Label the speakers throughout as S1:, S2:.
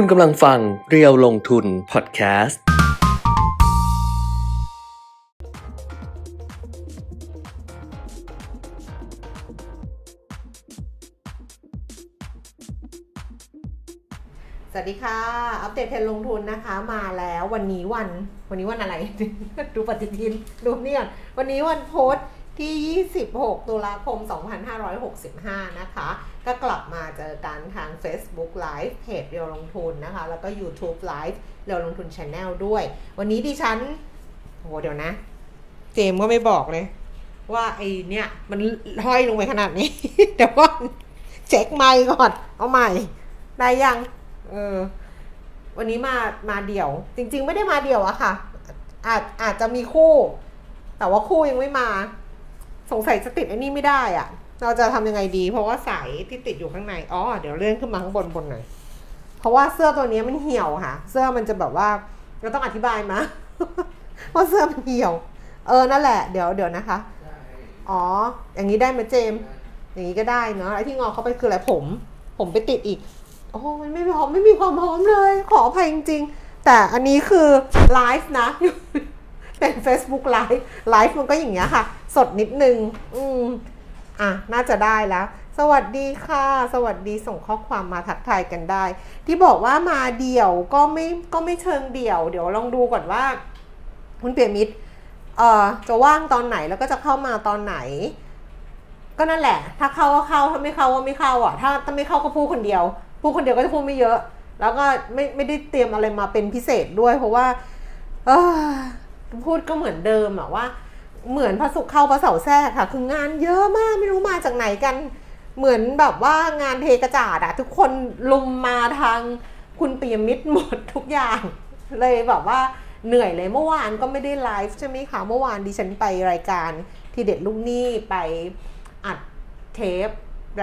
S1: คุณกำลังฟังเรียวลงทุนพอดแคสต์
S2: สวัสดีค่ะ อัปเดตเทรนด์ลงทุนนะคะ มาแล้ววันนี้วัน วันนี้วันอะไร ดูปฏิทิน ดูนี่ก่อนวันนี้วันโพสต์ ที่ 26 ตุลาคม 2565 นะคะ ก็กลับมาเจอกันทาง Facebook Live เพจเรียวลงทุนนะคะ แล้วก็ YouTube Live เรียวลงทุน Channel ด้วย วันนี้ดิฉันโหเดี๋ยวนะ เจมก็ไม่บอกเลย ว่าไอเนี่ยมันห้อยลงไปขนาดนี้ เดี๋ยวก่อนเช็คไมค์ก่อน เอาใหม่ ได้ยัง เออ วันนี้มา มาเดี่ยว จริง ๆ ไม่ได้มาเดี่ยวอะค่ะ อาจ อาจจะมีคู่ แต่ว่าคู่ยังไม่มา สงสัยจะติดไอ้นี่ไม่ได้อะเราจะทำยังไงดี เพราะว่าสายที่ติดอยู่ข้างในอ๋อเดี๋ยวเลื่อนขึ้นมาข้างบนบนหน่อยเพราะว่าเสื้อตัวนี้มันเหี่ยวค่ะ เสื้อมันจะแบบว่าเราต้องอธิบายมาว่าเสื้อมันเหี่ยว เออนั่นแหละ เดี๋ยวเดี๋ยวนะคะ อ๋อ อย่างนี้ได้ไหมเจม อย่างนี้ก็ได้เนาะไอ้ที่งอเข้าไปคืออะไรผม ผมไปติดอีก โอ้มันไม่พร้อมไม่มีความพร้อมเลย ขออภัยจริง ๆ แต่อันนี้คือไลฟ์นะ เป็น Facebook ไลฟ์ไลฟ์มันก็อย่างเงี้ยค่ะ สดนิดนึง อืมอะ น่าจะได้แล้ว สวัสดีค่ะ สวัสดีส่งข้อความมาทักทายกันได้ ที่บอกว่ามาเดี่ยวก็ไม่ก็ไม่เชิงเดี่ยว เดี๋ยวลองดูก่อนว่า คุณเปียมิตรเอ่อจะว่างตอนไหนแล้วก็จะเข้ามาตอนไหน ก็นั่นแหละ ถ้าเข้าก็เข้าถ้าไม่เข้าก็ไม่เข้าอะ ถ้าถ้าไม่เข้าก็พูดคนเดียว พูดคนเดียวก็จะพูดไม่เยอะ แล้วก็ไม่ไม่ได้เตรียมอะไรมาเป็นพิเศษด้วย เพราะว่า เออ พูดก็เหมือนเดิมอะว่า เหมือนพระศุกร์เข้าพระเสาร์แทรกค่ะ คืองานเยอะมากไม่รู้มาจากไหนกัน เหมือนแบบว่างานเทกระจาดอะทุกคนลุมมาทางคุณปิยมิตรหมดทุกอย่าง เลยแบบว่าเหนื่อยเลยเมื่อวานก็ไม่ได้ไลฟ์ใช่ไหมคะเมื่อวานดิฉันไปรายการทีเด็ดลูกหนี้ไปอัดเทป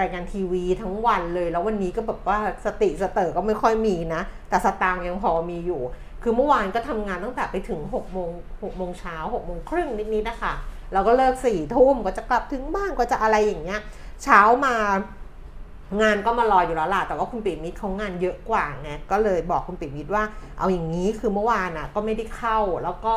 S2: รายการทีวีทั้งวันเลย แล้ววันนี้ก็แบบว่าสติสเตอร์ก็ไม่ค่อยมีนะ แต่สตางค์ยังพอมีอยู่ คือเมื่อวานก็ทำงานตั้งแต่ไปถึง6โมง6โมงเช้า6โมงครึ่งนิดๆนะคะเราก็เลิก4ี่ทุ่มก็จะกลับถึงบ้านก็จะอะไรอย่างเงี้ย เช้ามางานก็มารออยู่แล้วล่ะ แต่ว่าคุณปิ่มิตรเขางานเยอะกว่าไงก็เลยบอกคุณปิ่มิตรว่า เอาอย่างนี้คือเมื่อวานอะก็ไม่ได้เข้าแล้วก็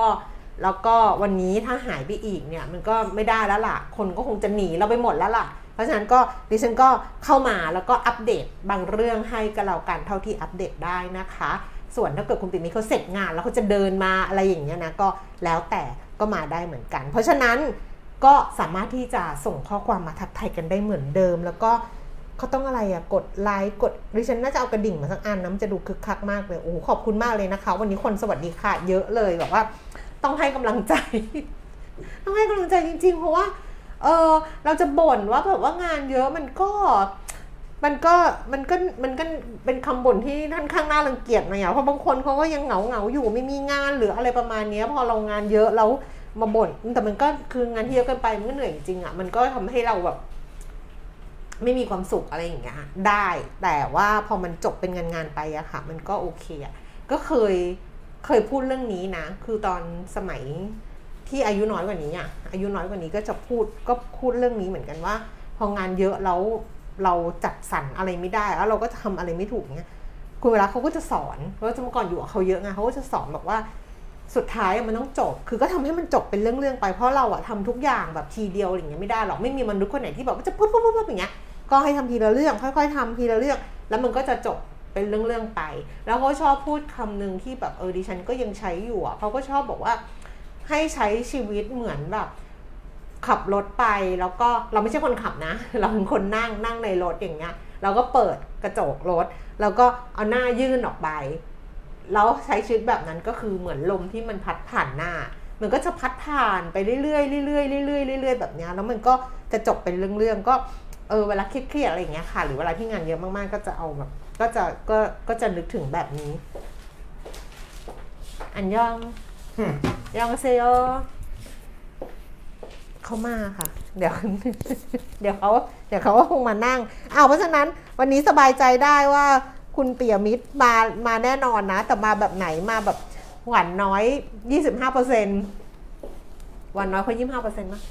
S2: แล้วก็วันนี้ถ้าหายไปอีกเนี่ยมันก็ไม่ได้แล้วล่ะ คนก็คงจะหนีเราไปหมดแล้วล่ะ เพราะฉะนั้นก็ดิฉันก็เข้ามาแล้วก็อัปเดตบางเรื่องให้กับเรากันเท่าที่อัปเดตได้นะคะ ส่วนถ้าเกิดคุณปิ่มิตรเขาเสร็จงานแล้วเขาจะเดินมาอะไรอย่างเงี้ยนะก็แล้วแต่ก็มาได้เหมือนกัน เพราะฉะนั้นก็สามารถที่จะส่งข้อความมาทักทายกันได้เหมือนเดิม แล้วก็เขาต้องอะไรอะกดไลค์กดดิฉันน่าจะเอากระดิ่งมาสักอันนะมันจะดูคึกคักมากเลยโอ้ขอบคุณมากเลยนะคะ วันนี้คนสวัสดีค่ะ เยอะเลยแบบว่า ต้องให้กำลังใจ ต้องให้กำลังใจจริง ๆ เพราะว่าเออเราจะบ่นว่าแบบว่างานเยอะมันก็ มันก็มันก็มันก็เป็นคำบ่นที่ท่านข้างหน้ารังเกียจหน่อยอะเพราะบางคนเขาก็ยังเหงาเหงาอยู่ไม่มีงานหรืออะไรประมาณนี้พอเรางานเยอะแล้วมาบ่นแต่มันก็คืองานที่เยอะเกินไปมันก็เหนื่อยจริงอะมันก็ทำให้เราแบบ ไม่มีความสุขอะไรอย่างเงี้ยได้ แต่ว่าพอมันจบเป็นงานงานไปอะค่ะ มันก็โอเคอะก็เคยเคยพูดเรื่องนี้นะ คือตอนสมัยที่อายุน้อยกว่านี้อะอายุน้อยกว่านี้ก็จะพูดก็พูดเรื่องนี้เหมือนกันว่า พองานเยอะแล้ว เราจัดสรรอะไรไม่ได้ แล้วเราก็จะทำอะไรไม่ถูกเงี้ยคุณเวลาเขาก็จะสอนเพราะเมื่อก่อนอยู่กับเขาเยอะไงเขาก็จะสอนบอกว่าสุดท้ายมันต้องจบ คือก็ทำให้มันจบเป็นเรื่องๆไป เพราะเราอะทำทุกอย่างแบบทีเดียวอย่างเงี้ยไม่ได้หรอก ไม่มีมนุษย์คนไหนที่แบบว่าจะปุ๊บปุ๊บปุ๊บอย่างเงี้ย ก็ให้ทำทีละเรื่อง ค่อยๆทำทีละเรื่อง แล้วมันก็จะจบเป็นเรื่องๆไป แล้วเขาชอบพูดคำหนึ่งที่แบบเออดิฉันก็ยังใช้อยู่อะเขาก็ชอบบอกว่าให้ใช้ชีวิตเหมือนแบบ ขับรถไปแล้วก็เราไม่ใช่คนขับนะ เราเป็นคนนั่งนั่งในรถอย่างเงี้ยเราก็เปิดกระจกรถ แล้วก็เอาหน้ายื่นออกไป แล้วใช้ชีวิตแบบนั้นก็คือเหมือนลมที่มันพัดผ่านหน้า มันก็จะพัดผ่านไปเรื่อยๆเรื่อยๆเรื่อยๆเรื่อยๆแบบนี้แล้วมันก็จะจบเป็นเรื่องๆก็เออเวลาเครียดๆอะไรอย่างเงี้ยค่ะ หรือเวลาที่งานเยอะมากๆ ก็จะเอาแบบก็จะก็ก็จะนึกถึงแบบนี้ อันยองยองเซโย เขามาค่ะ เดี๋ยว เดี๋ยวเขาเดี๋ยวเขาก็คงมานั่งอ้าวเพราะฉะนั้นวันนี้สบายใจได้ว่าคุณเปียมิตรมามาแน่นอนนะ แต่มาแบบไหนมาแบบหวานน้อยยี่สิบห้าเปอร์เซ็นหวานน้อยเขายี่สิบห้าเปอร์เซ็นต์มั้ย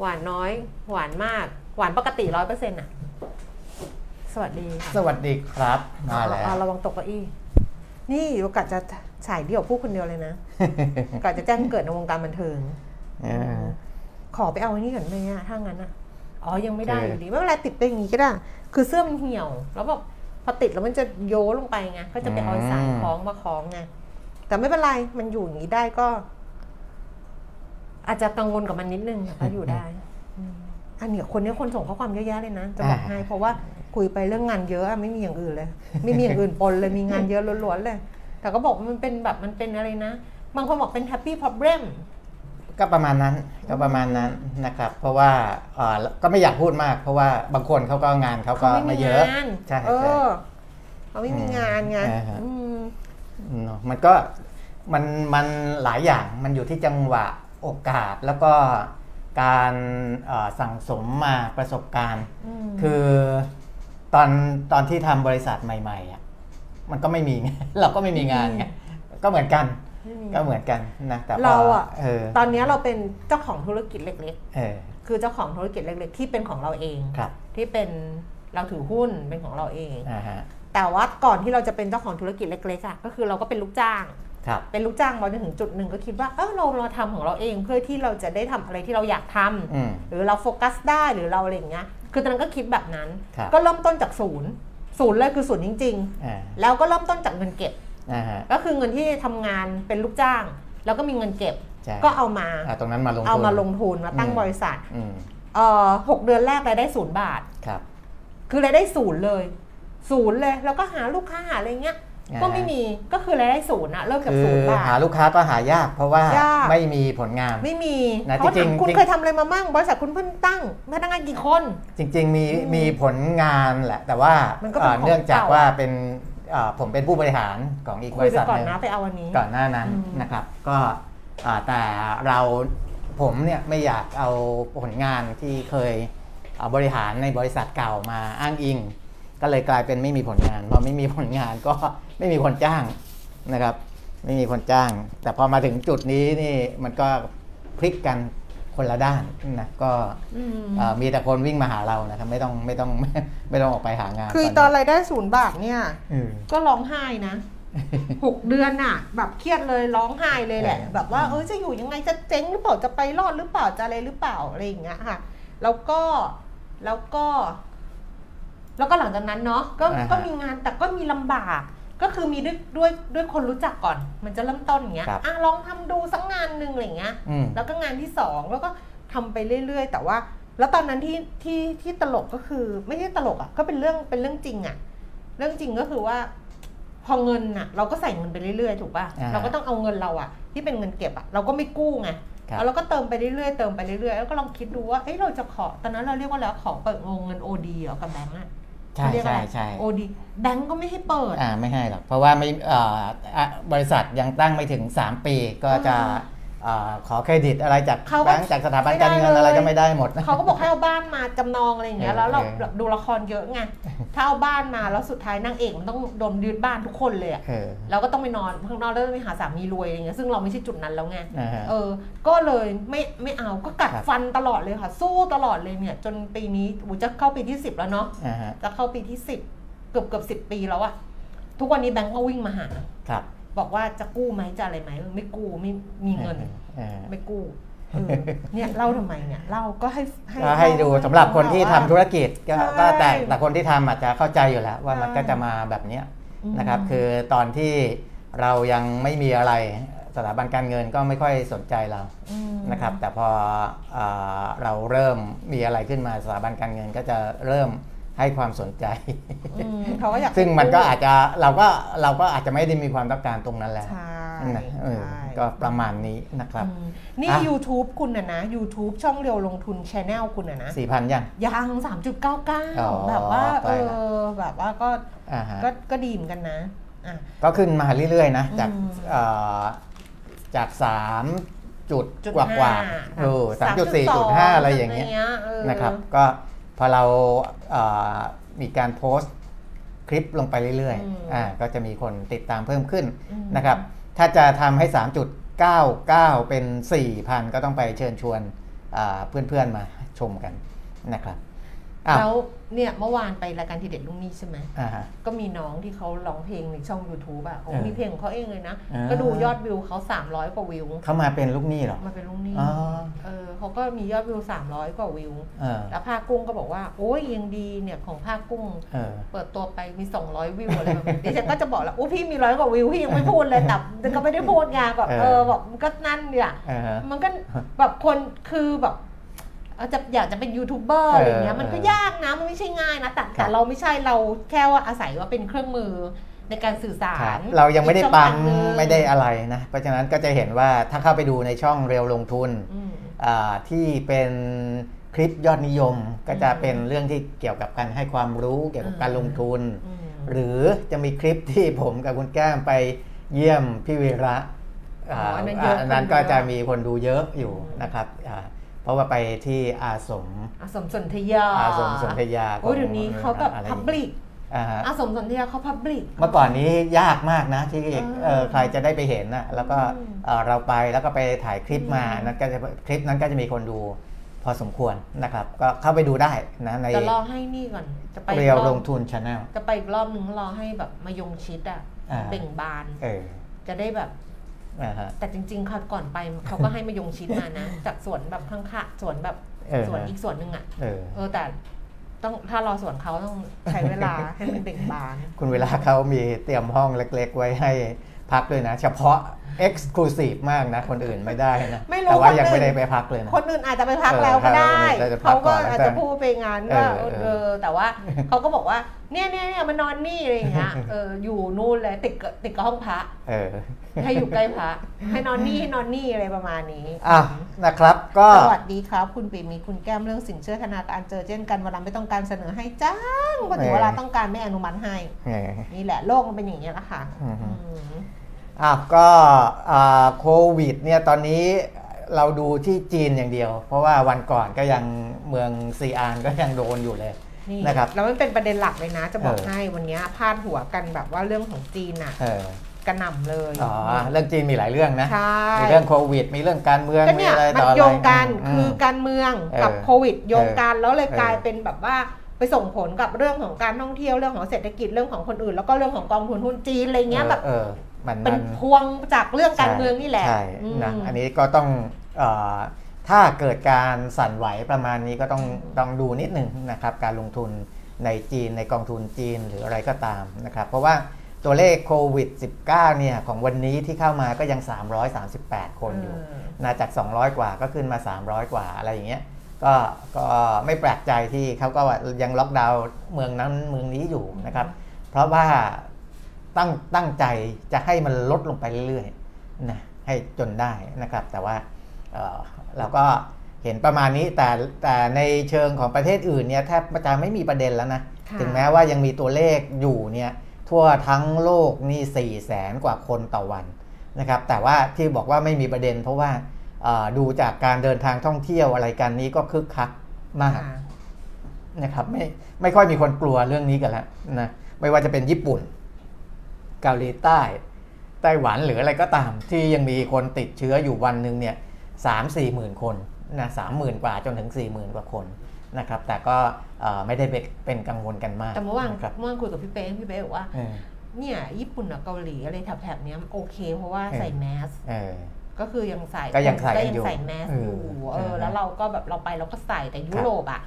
S2: หวานน้อย หวานมาก หวานปกติร้อยเปอร์เซ็นต์อะ สวัสดีค่ะ
S3: สวัสดีครับ มาแล้ว
S2: อะระวังตกเก้าอี้ นี่โอกาสจะฉายเดี่ยวพูดคนเดียวเลยนะกาจะแจ้งเกิดในวงการบันเทิง
S3: เออ
S2: ขอไปเอาไอ้นี่ก่อนไหมอะถ้างั้นอะอ๋อยังไม่ได้
S3: คือ
S2: อยู่ดีไม่เป็นไรติดไปอย่างงี้ก็ได้ คือเสื้อมันเหี่ยว แล้วแบบพอติดแล้วมันจะโยลงไปไงก็จะไปเอาสายคล้องมาคล้องไงแต่ไม่เป็นไรมันอยู่อย่างนี้ได้ก็ อาจจะกังวลกับมันนิดนึงแต่ก็อยู่ได้อืมอันเนี้ยคนนี้คนส่งข้อความเยอะแยะเลยนะจะบอกให้เพราะว่าคุยไปเรื่องงานเยอะอะไม่มีอย่างอื่นเลย ไม่มีอย่างอื่นปนเลยมีงานเยอะล้วนๆเลย แต่ก็บอกว่ามันเป็นแบบมันเป็นอะไรนะ บางคนบอกเป็น happy problem
S3: ก็ประมาณนั้นก็ประมาณนั้นนะครับ เพราะว่าเอ่อก็ไม่อยากพูดมาก เพราะว่าบางคนเขาก็งานเขาก็
S2: เขาไม่
S3: ไม่
S2: มี
S3: เยอะ
S2: งาน
S3: ใช่
S2: เอ
S3: ใช่
S2: อเขาไม่มีงานไง
S3: อ่าฮะ
S2: อืม
S3: เนอะมันก็มันมันหลายอย่างมันอยู่ที่จังหวะโอกาสแล้วก็การเอ่อสั่งสมมาประสบการณ์
S2: อืม
S3: คือตอนตอนที่ทำบริษัทใหม่ๆอะมันก็ไม่มีไงเราก็ไม่มีงานไงก็เหมือนกัน
S2: ไม่มี
S3: ก็เหมือนกันนะแต่พ
S2: เราอะ
S3: เออ
S2: ตอนนี้เราเป็นเจ้าของธุรกิจเล็ก
S3: เออ
S2: ๆคือเจ้าของธุรกิจเล็ก ๆ ที่เป็นของเราเอง
S3: ครับ
S2: ที่เป็นเราถือหุ้นเป็นของเราเอง
S3: อ่าฮะ
S2: แต่ว่าก่อนที่เราจะเป็นเจ้าของธุรกิจเล็กๆอะก็คือเราก็เป็นลูกจ้าง
S3: ครับ
S2: เป็นลูกจ้างมาจนถึงจุดหนึ่งก็คิดว่าเออเราเราทำของเราเองเพื่อที่เราจะได้ทำอะไรที่เราอยากทำ
S3: อืม
S2: หรือเราโฟกัสได้หรือเราอะไรอย่างเงี้ยคือตอนนั้นก็คิดแบบนั้น
S3: ครับ
S2: ก็เริ่มต้นจากศูนย์ศูนย์เลยคือศูนย์จริง
S3: อ่า
S2: ๆแล้วก็เริ่มต้นจากเงินเก็บ
S3: อ่าฮะ
S2: ก็คือเงินที่ทำงานเป็นลูกจ้าง แล้วก็มีเงินเก็บ
S3: ใช่
S2: ก็เอามา
S3: อ่าตรงนั้นมาลงทุน
S2: เอามาลงทุนมาตั้ง
S3: อืม
S2: บริษัท
S3: อืม
S2: เอ่อหกเดือนแรกรายได้ศูนย์บาท
S3: ครับ
S2: คือรายได้ศูนย์เลยศูนย์เลยแล้วก็หาลูกค้าหาอะไรเงี้ย
S3: อ่า
S2: ก็ไม่มีก็คือรายได้ศูนย์อะเริ่มจาก
S3: คื
S2: ศู
S3: อน
S2: ย์บา
S3: หา
S2: ท
S3: ลูกค้าก็หายาก เพราะว่ายา
S2: ก
S3: ไม่มีผลงาน
S2: ไม่มี
S3: นะ
S2: เขา
S3: จริ
S2: ถาม
S3: งๆ
S2: คุณ
S3: จริง
S2: เคยทำอะไรมามั่งบริษัทคุณเพิ่งตั้งพนักงานกี่คน
S3: จริง ๆ มี
S2: อืม
S3: มีผลงานแหละ แต่ว่า
S2: มันก็เป็น
S3: เอ่อ
S2: ของ
S3: เนื่องจาก
S2: เก่า
S3: ว่าเป็นเอ่อ ผมเป็นผู้บริหารของอีกบ
S2: คุย
S3: ริ
S2: ไป
S3: ษัท
S2: ก่อ
S3: ห
S2: น
S3: นึ่ง
S2: นะไปเอาวันนี้
S3: ก่อนหน้านั้น
S2: อืม
S3: นะครับ ก็อ่าแต่เราผมเนี่ยไม่อยากเอาผลงานที่เคยเอาบริหารในบริษัทเก่ามาอ้างอิง ก็เลยกลายเป็นไม่มีผลงานพอไม่มีผลงานก็ไม่มีคนจ้างนะครับ ไม่มีคนจ้าง แต่พอมาถึงจุดนี้นี่มันก็พลิกกัน คนละด้านนะก็
S2: อืม
S3: เอ่อมีแต่คนวิ่งมาหาเรานะครับไม่ต้องไม่ต้องไม่ต้องออกไปหางาน
S2: คือตอนรายได้ศูนย์บาทเนี่ย
S3: เออ
S2: ก็ร้องไห้นะหกเดือนน่ะ แบบเครียดเลยร้องไห้เลยแหละ
S3: เออ
S2: แบบว่าเออจะอยู่ยังไงจะเจ๊งหรือเปล่าจะไปรอดหรือเปล่าจะอะไรหรือเปล่าอะไรอย่างเงี้ยค่ะ แล้วก็แล้วก็ แล้วก็หลังจากนั้นเนาะก็
S3: อ่าฮะ
S2: ก็มีงานแต่ก็มีลำบาก ก็คือมีด้วยด้วยด้วยคนรู้จักก่อน มันจะเริ่มต้นอย่างเงี้ย
S3: ครับ
S2: อะลองทำดูสักงานหนึ่งอะไรอย่างเงี้ย
S3: อืม
S2: แล้วก็งานที่สองแล้วก็ทำไปเรื่อย ๆ แต่ว่า แล้วตอนนั้นที่ที่ที่ตลกก็คือไม่ใช่ตลกอะ่ะก็เป็นเรื่องเป็นเรื่องจริงอะ่ะ เรื่องจริงก็คือว่า พอเงินอะ เราก็ใส่เงินไปเรื่อยๆถูกป่ะ
S3: อ่า
S2: เราก็ต้องเอาเงินเราอะ ที่เป็นเงินเก็บอะเราก็ไม่กู้ไง
S3: ครับ
S2: แล้วเราก็เติมไปเรื่อยๆเติมไปเรื่อยๆแล้วก็ลองคิดดูว่าเอ้ยเราจะขอตอนนั้นเราเรียกว่าแล้วขอเปิดวงเงินโอดีเหรอกับแบงก์อะ
S3: ใช่
S2: เรียกอะ
S3: ใช่
S2: ไร
S3: ใช่
S2: โอดีแบงก์ก็ไม่ให้เปิด
S3: อ่าไม่ให้หรอกเพราะว่าไม่เอ่ออะบริษัทยังตั้งไม่ถึง 3 ปีก็จะ
S2: อ่า
S3: เอ่อขอเครดิตอะไรจาก
S2: เขาก็
S3: แบงก์จากสถาบัน
S2: ไม่ได้
S3: การเงิน
S2: เลย
S3: อะไรก็ไม่ได้หมดนะ
S2: เขาก็บอกให้เอาบ้านมาจำนองอะไรอย่างเงี้ย
S3: เออ
S2: แล้วเรา
S3: เออ
S2: แบบดูละครเยอะไงถ้าเอาบ้านมาแล้วสุดท้ายนางเอกมันต้องโดนยึดบ้านทุกคนเลยอะ
S3: เออ
S2: เราก็ต้องไปนอนข้างนอกแล้วไปหาสามีรวยอะไรเงี้ยซึ่งเราไม่ใช่จุดนั้นแล้วไง
S3: อ่าฮะ
S2: เออ ก็เลยไม่ไม่เอาก็กัด
S3: ครับ
S2: ฟันตลอดเลยค่ะ สู้ตลอดเลยเนี่ย จนปีนี้อูจะเข้าปีที่สิบแล้วเนาะ
S3: อ่าฮะ
S2: จะเข้าปีที่สิบเกือบเกือบสิบปีแล้วอะทุกวันนี้แบงก์ก็วิ่งมาหา
S3: ครับ
S2: บอกว่าจะกู้ไหมจะอะไรไหมไม่กู้ไม่มีเงิน
S3: อ่า
S2: ไม่กู้เออเนี่ยเล่าทำไมเนี่ยเล่าก็ให้
S3: ก็ให้ดูสำหรับคนที่ทำธุรกิจก็
S2: ใช่
S3: ก็แต่แต่คนที่ทำอาจจะเข้าใจอยู่แล้วว่ามัน
S2: ใช่
S3: ก็จะมาแบบเนี้ย
S2: อืม
S3: นะครับ คือตอนที่เรายังไม่มีอะไรสถาบันการเงินก็ไม่ค่อยสนใจเรา
S2: อืม
S3: นะครับ แต่พอเออเราเริ่มมีอะไรขึ้นมาสถาบันการเงินก็จะเริ่ม ให้ความสนใจ
S2: อืมเขาก็อยาก
S3: ซึ่งมันก็อาจจะเราก็เราก็อาจจะไม่ได้มีความต้องการตรงนั้นแล้ว
S2: ใช่
S3: นะเออ
S2: ใช่
S3: ก็ประมาณนี้นะครับ
S2: อืมนี่
S3: อะ
S2: YouTube คุณนะนะ YouTube ช่องเรียวลงทุนช anel คุณนะนะ
S3: สี่พันยัง
S2: ยัง
S3: อ๋อ
S2: 3.99แบบว่า
S3: ใก
S2: เอ
S3: ล้ละ
S2: อแบบว่าก็
S3: อ่าฮะ
S2: ก็ก็ดีเหมือนกันนะอะ
S3: ก็ขึ้นมาเรื่อยๆนะ จาก
S2: อืม
S3: เอ่อจากสามจุด
S2: จุด
S3: กว่ากว่า
S2: ห้า
S3: เออสามจุดสี่จุดห้าอะไรอย่างเงี้ย
S2: เออ
S3: นะครับ ก็ พอเราเอ่อมีการโพสต์คลิปลงไปเรื่อย
S2: อืม
S3: ๆอ่าก็จะมีคนติดตามเพิ่มขึ้น
S2: อืม
S3: นะครับ ถ้าจะทำให้ 3.99 เป็น 4,000 ก็ต้องไปเชิญชวนอ่าเพื่อนๆมาชมกันนะครับอ้าว
S2: แล้วเนี่ยเมื่อวานไปรายการทีเด็ดลุงนี่ใช่ไหม
S3: อ่าฮะ
S2: ก็มีน้องที่เขาร้องเพลงในช่อง YouTube อะเขา
S3: เออ
S2: มีเพลงของเขาเองเลยนะ
S3: อ่า
S2: ก็ดูยอดวิวเขา300 กว่าวิว
S3: เข้ามาเป็นลูกหนี้เหรอ
S2: มาเป็นลุงนี่
S3: อ๋อ
S2: เออเขาก็มียอดวิว 300 กว่าวิว
S3: เออ
S2: แล้วภาคกุ้งก็บอกว่า โอ้ยยังดีเนี่ยของภาคกุ้ง
S3: เออ
S2: เปิดตัวไปมี 200 วิวอะไรแบบนี้ดิฉันก็จะบอกแล้วโอ้พี่มีร้อยกว่าวิวพี่ยังไม่พูดเลยแต่แต่ก็ไม่ได้พูดไงแบบ
S3: เออ
S2: เออบอกมันก็นั่นเนี่ย
S3: เออ
S2: มันก็แบบคนคือแบบเอา จะอยากจะเป็นยูทูบเบอร์อะไรอย่างเงี้ย
S3: เออ
S2: มันก็ยากนะมันไม่ใช่ง่ายนะแต่
S3: ครั
S2: แต่
S3: บ
S2: เราไม่ใช่เราแค่ว่าอาศัยว่าเป็นเครื่องมือในการสื่อสา
S3: ครั
S2: ร
S3: บเรายังไม่ได้ปั๊ม
S2: อีกช่องทางหนึ่ง
S3: ไม่ได้อะไรนะ เพราะฉะนั้นก็จะเห็นว่าถ้าเข้าไปดูในช่องเร็วลงทุน
S2: อืม
S3: อ่าที่เป็นคลิปยอดนิยมก็จะ
S2: อืม
S3: เป็นเรื่องที่เกี่ยวกับการให้ความรู้เกี่ยวกับการลงทุน
S2: อืม
S3: หรือจะมีคลิปที่ผมกับคุณแก้มไปเยี่ยมพี่วีระ
S2: อ๋ออันนั้นาเยอะ
S3: อันนั้น
S2: คนดู
S3: ก็จะ
S2: เยอะ
S3: มีคนดูเยอะอยู่
S2: อืม
S3: นะครับอ่า เพราะว่าไปที่อาสม
S2: อาสมสนธยา
S3: อาสมสนธยา
S2: โอ้ยเดี๋ยวนี้เขาแบบ
S3: อะไรอ
S2: พั
S3: ย่าง
S2: บ
S3: งี้
S2: ลิก
S3: อ่าฮะ
S2: อาสมสนธยาเขาพับลิก
S3: เมื่อก่อนนี้ยากมากนะที่
S2: เออ
S3: เอ่อใครจะได้ไปเห็นนะแล้วก็
S2: อืม
S3: เอ่อเราไปแล้วก็ไปถ่ายคลิปมา
S2: อืม
S3: นั้นก็จะคลิปนั้นก็จะมีคนดูพอสมควรนะครับ ก็เข้าไปดูได้นะใน
S2: จะรอให้นี่ก่อน จะไปอีก
S3: เรียว
S2: รอบ
S3: ลงทุนชาแนล
S2: จะไปอีกรอบนึงรอให้แบบมายงชิดอะ
S3: อ่า
S2: เบ่งบาน
S3: เออ
S2: จะได้แบบ
S3: นะฮะ
S2: แต่จริงๆค่ะก่อนไปเขาก็ให้มายงชิดมานะ จากสวนแบบข้างๆสวนแบบ
S3: เออ
S2: สวนอีกสวนหนึ่งอะ
S3: เออ
S2: เออแต่ต้องถ้ารอสวนเขาต้องใช้เวลาให้มันเบ่งบาน
S3: คุณเวลาเขามีเตรียมห้องเล็ก ๆ ไว้ให้พักด้วยนะ เฉพาะ Exclusive มากนะ คนอื่นไม่ได้นะ
S2: ไม่รู้
S3: แต่ว่า
S2: คน
S3: ยังไม่
S2: อื่น
S3: ได้ไปพักเลยนะ
S2: คนอื่นอาจจะไปพัก
S3: เออ
S2: แล้วก็ได้
S3: ถ้าเราจะพัก
S2: เขา
S3: ก่
S2: ก็
S3: อนแล้ว
S2: อาจ
S3: แต่
S2: จะพูดไปงานว่า
S3: เออ
S2: เออแต่ว่าเขาก็บอกว่าเนี่ยเนี่ยเนี่ยมานอนนี่อะไรอย่างเงี้ยเอออยู่นู่นเลยติดกับติดกับห้องพระ
S3: เออ
S2: ให้อยู่ใกล้พระให้นอนนี่ให้นอนนี่อะไรประมาณนี้
S3: อะนะครับ ก็
S2: สวัสดีครับ คุณปีมีคุณแก้มเรื่องสินเชื่อธนาคารเจอเช่นกันเวลาไม่ต้องการเสนอให้จ้างพอถึงเวลาต้องการไม่อนุมัติให้
S3: เออ
S2: นี่แหละโลกมันเป็นอย่างนี้ยแหละค่ะ
S3: อือฮึ
S2: อืม
S3: อะก็อ่าโควิดเนี่ยตอนนี้เราดูที่จีนอย่างเดียว เพราะว่าวันก่อนก็ยังเมืองซีอานก็ยังโดนอยู่เลย
S2: นี่
S3: นะครับ
S2: แล้วมันเป็นประเด็นหลักเลยนะ จะบอก
S3: เออ
S2: ให้วันเนี้ยพาดหัวกันแบบว่าเรื่องของจีนอะ
S3: เออก
S2: ระหน่ำเลย
S3: อ๋อเรื่องจีนมีหลายเรื่องนะ
S2: ใช่
S3: มีเรื่องโควิด มีเรื่องการเมือง
S2: ก็
S3: มี
S2: เนี่ย
S3: อะไร
S2: มัน
S3: ต่ออะไร
S2: โยงกัน
S3: ม
S2: คือการเมืองกับ
S3: เออ
S2: โควิดโยงกันแล้วเลย
S3: เออก
S2: ลายเป็นแบบว่าไปส่งผลกับเรื่องของการท่องเที่ยวเรื่องของเศรษฐกิจเรื่องของคนอื่น แล้วก็เรื่องของกองทุนหุ้นจีนอะไรเงี้ยแบบ
S3: เออ มัน
S2: เป็น
S3: มัน
S2: พวงจากเรื่องการเมืองนี่แหละ
S3: ใช่
S2: อืม
S3: นะอันนี้ก็ต้องเออถ้าเกิดการสั่นไหวประมาณนี้ก็ต้องต้องดูนิดหนึ่งนะครับ การลงทุนในจีนในกองทุนจีนหรืออะไรก็ตามนะครับ เพราะว่าตัวเลขโควิด -19 เนี่ยของวันนี้ที่เข้ามาก็ยัง 338 คนอยู่
S2: เออ
S3: นะจาก 200 กว่าก็ขึ้นมา 300 กว่าอะไรอย่างเงี้ยก็ก็ไม่แปลกใจที่เขาก็ยังล็อกดาวน์เมืองนั้นเมืองนี้อยู่นะครับ เพราะว่า ตั้งตั้งใจจะให้มันลดลงไปเรื่อยๆนะให้จนได้นะครับ แต่ว่าเอ่อเราก็เห็นประมาณนี้แต่แต่ในเชิงของประเทศอื่นเนี่ยแทบจะไม่มีประเด็นแล้วนะ
S2: ค่ะ
S3: ถึงแม้ว่ายังมีตัวเลขอยู่เนี่ยทั่วทั้งโลกนี่4ี่แสนกว่าคนต่อวันนะครับแต่ว่าที่บอกว่าไม่มีประเด็น เพราะว่าเอ่อดูจากการเดินทางท่องเที่ยวอะไรกันนี้ก็คึกคักมาก
S2: ค่ะ
S3: นะครับไม่ไม่ค่อยมีคนกลัวเรื่องนี้กันแล้วนะไม่ว่าจะเป็นญี่ปุ่น เกาหลีใต้ ไต้หวันหรืออะไรก็ตาม ที่ยังมีคนติดเชื้ออยู่วันหนึ่งเนี่ยสามสี่หมื่นคนนะสามหมื่นกว่าจนถึงสี่หมื่นกว่าคนนะครับแต่ก็เอ่อไม่ได้เป็นเป็นกังวลกันมาก
S2: แต่เมื่อวาน
S3: นะครับ
S2: เมื่อวานคุยกับพี่เป้พี่เป้บอกว่า
S3: เออ
S2: เนี่ยญี่ปุ่นกับเกาหลีอะไรแถบๆเนี้ยโอเค เพราะว่า
S3: เออ
S2: ใส่แมส
S3: เออ
S2: ก็คือยังใส่
S3: ก็ยังใส่
S2: ก็
S3: กัน
S2: ยัง
S3: อยู่
S2: ใส่แมส
S3: เอ
S2: อ
S3: อยู่
S2: เออ
S3: เออ
S2: แล้วเราก็แบบเราไปเราก็ใส่แต่ยุโรปอะ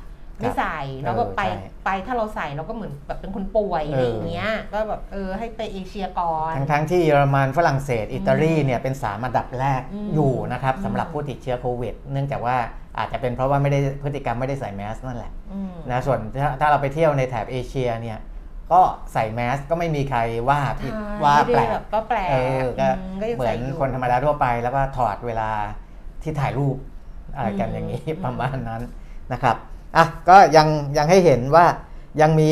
S2: ไม่ใส่แล้วก็
S3: เออ
S2: ไป
S3: ใช่
S2: ไปถ้าเราใส่เราก็เหมือนแบบเป็นคนป่วย
S3: เอออ
S2: อะไรอย่างเงี้ยก็แบบเออให้ไปเอเชียก่อน
S3: ทั้งทั้งที่เยอรมันฝรั่งเศส อิตาลีเนี่ยเป็นสามอันดับแรก
S2: อืม
S3: อยู่นะครับ
S2: อืม
S3: สำหรับผู้ติดเชื้อโควิด เนื่องจากว่าอาจจะเป็นเพราะว่าไม่ได้พฤติกรรมไม่ได้ใส่แมสนั่นแหละ
S2: อืม
S3: นะส่วนถ้าถ้าเราไปเที่ยวในแถบเอเชียเนี่ยก็ใส่แมสก็ไม่มีใครว่าผิด
S2: ใช่
S3: ว่าแปล
S2: ไม่ได้
S3: ก
S2: บก็แปลก
S3: เออก็
S2: อืมก็ยัง
S3: เหมือ
S2: ใส่
S3: น
S2: อยู่
S3: คนธรรมดาทั่วไป แล้วก็ถอดเวลาที่ถ่ายรูปอะไรกัน
S2: อืม
S3: อย่างนี้
S2: อืม
S3: ประมาณนั้นนะครับ อะก็ยังยังให้เห็นว่ายังมี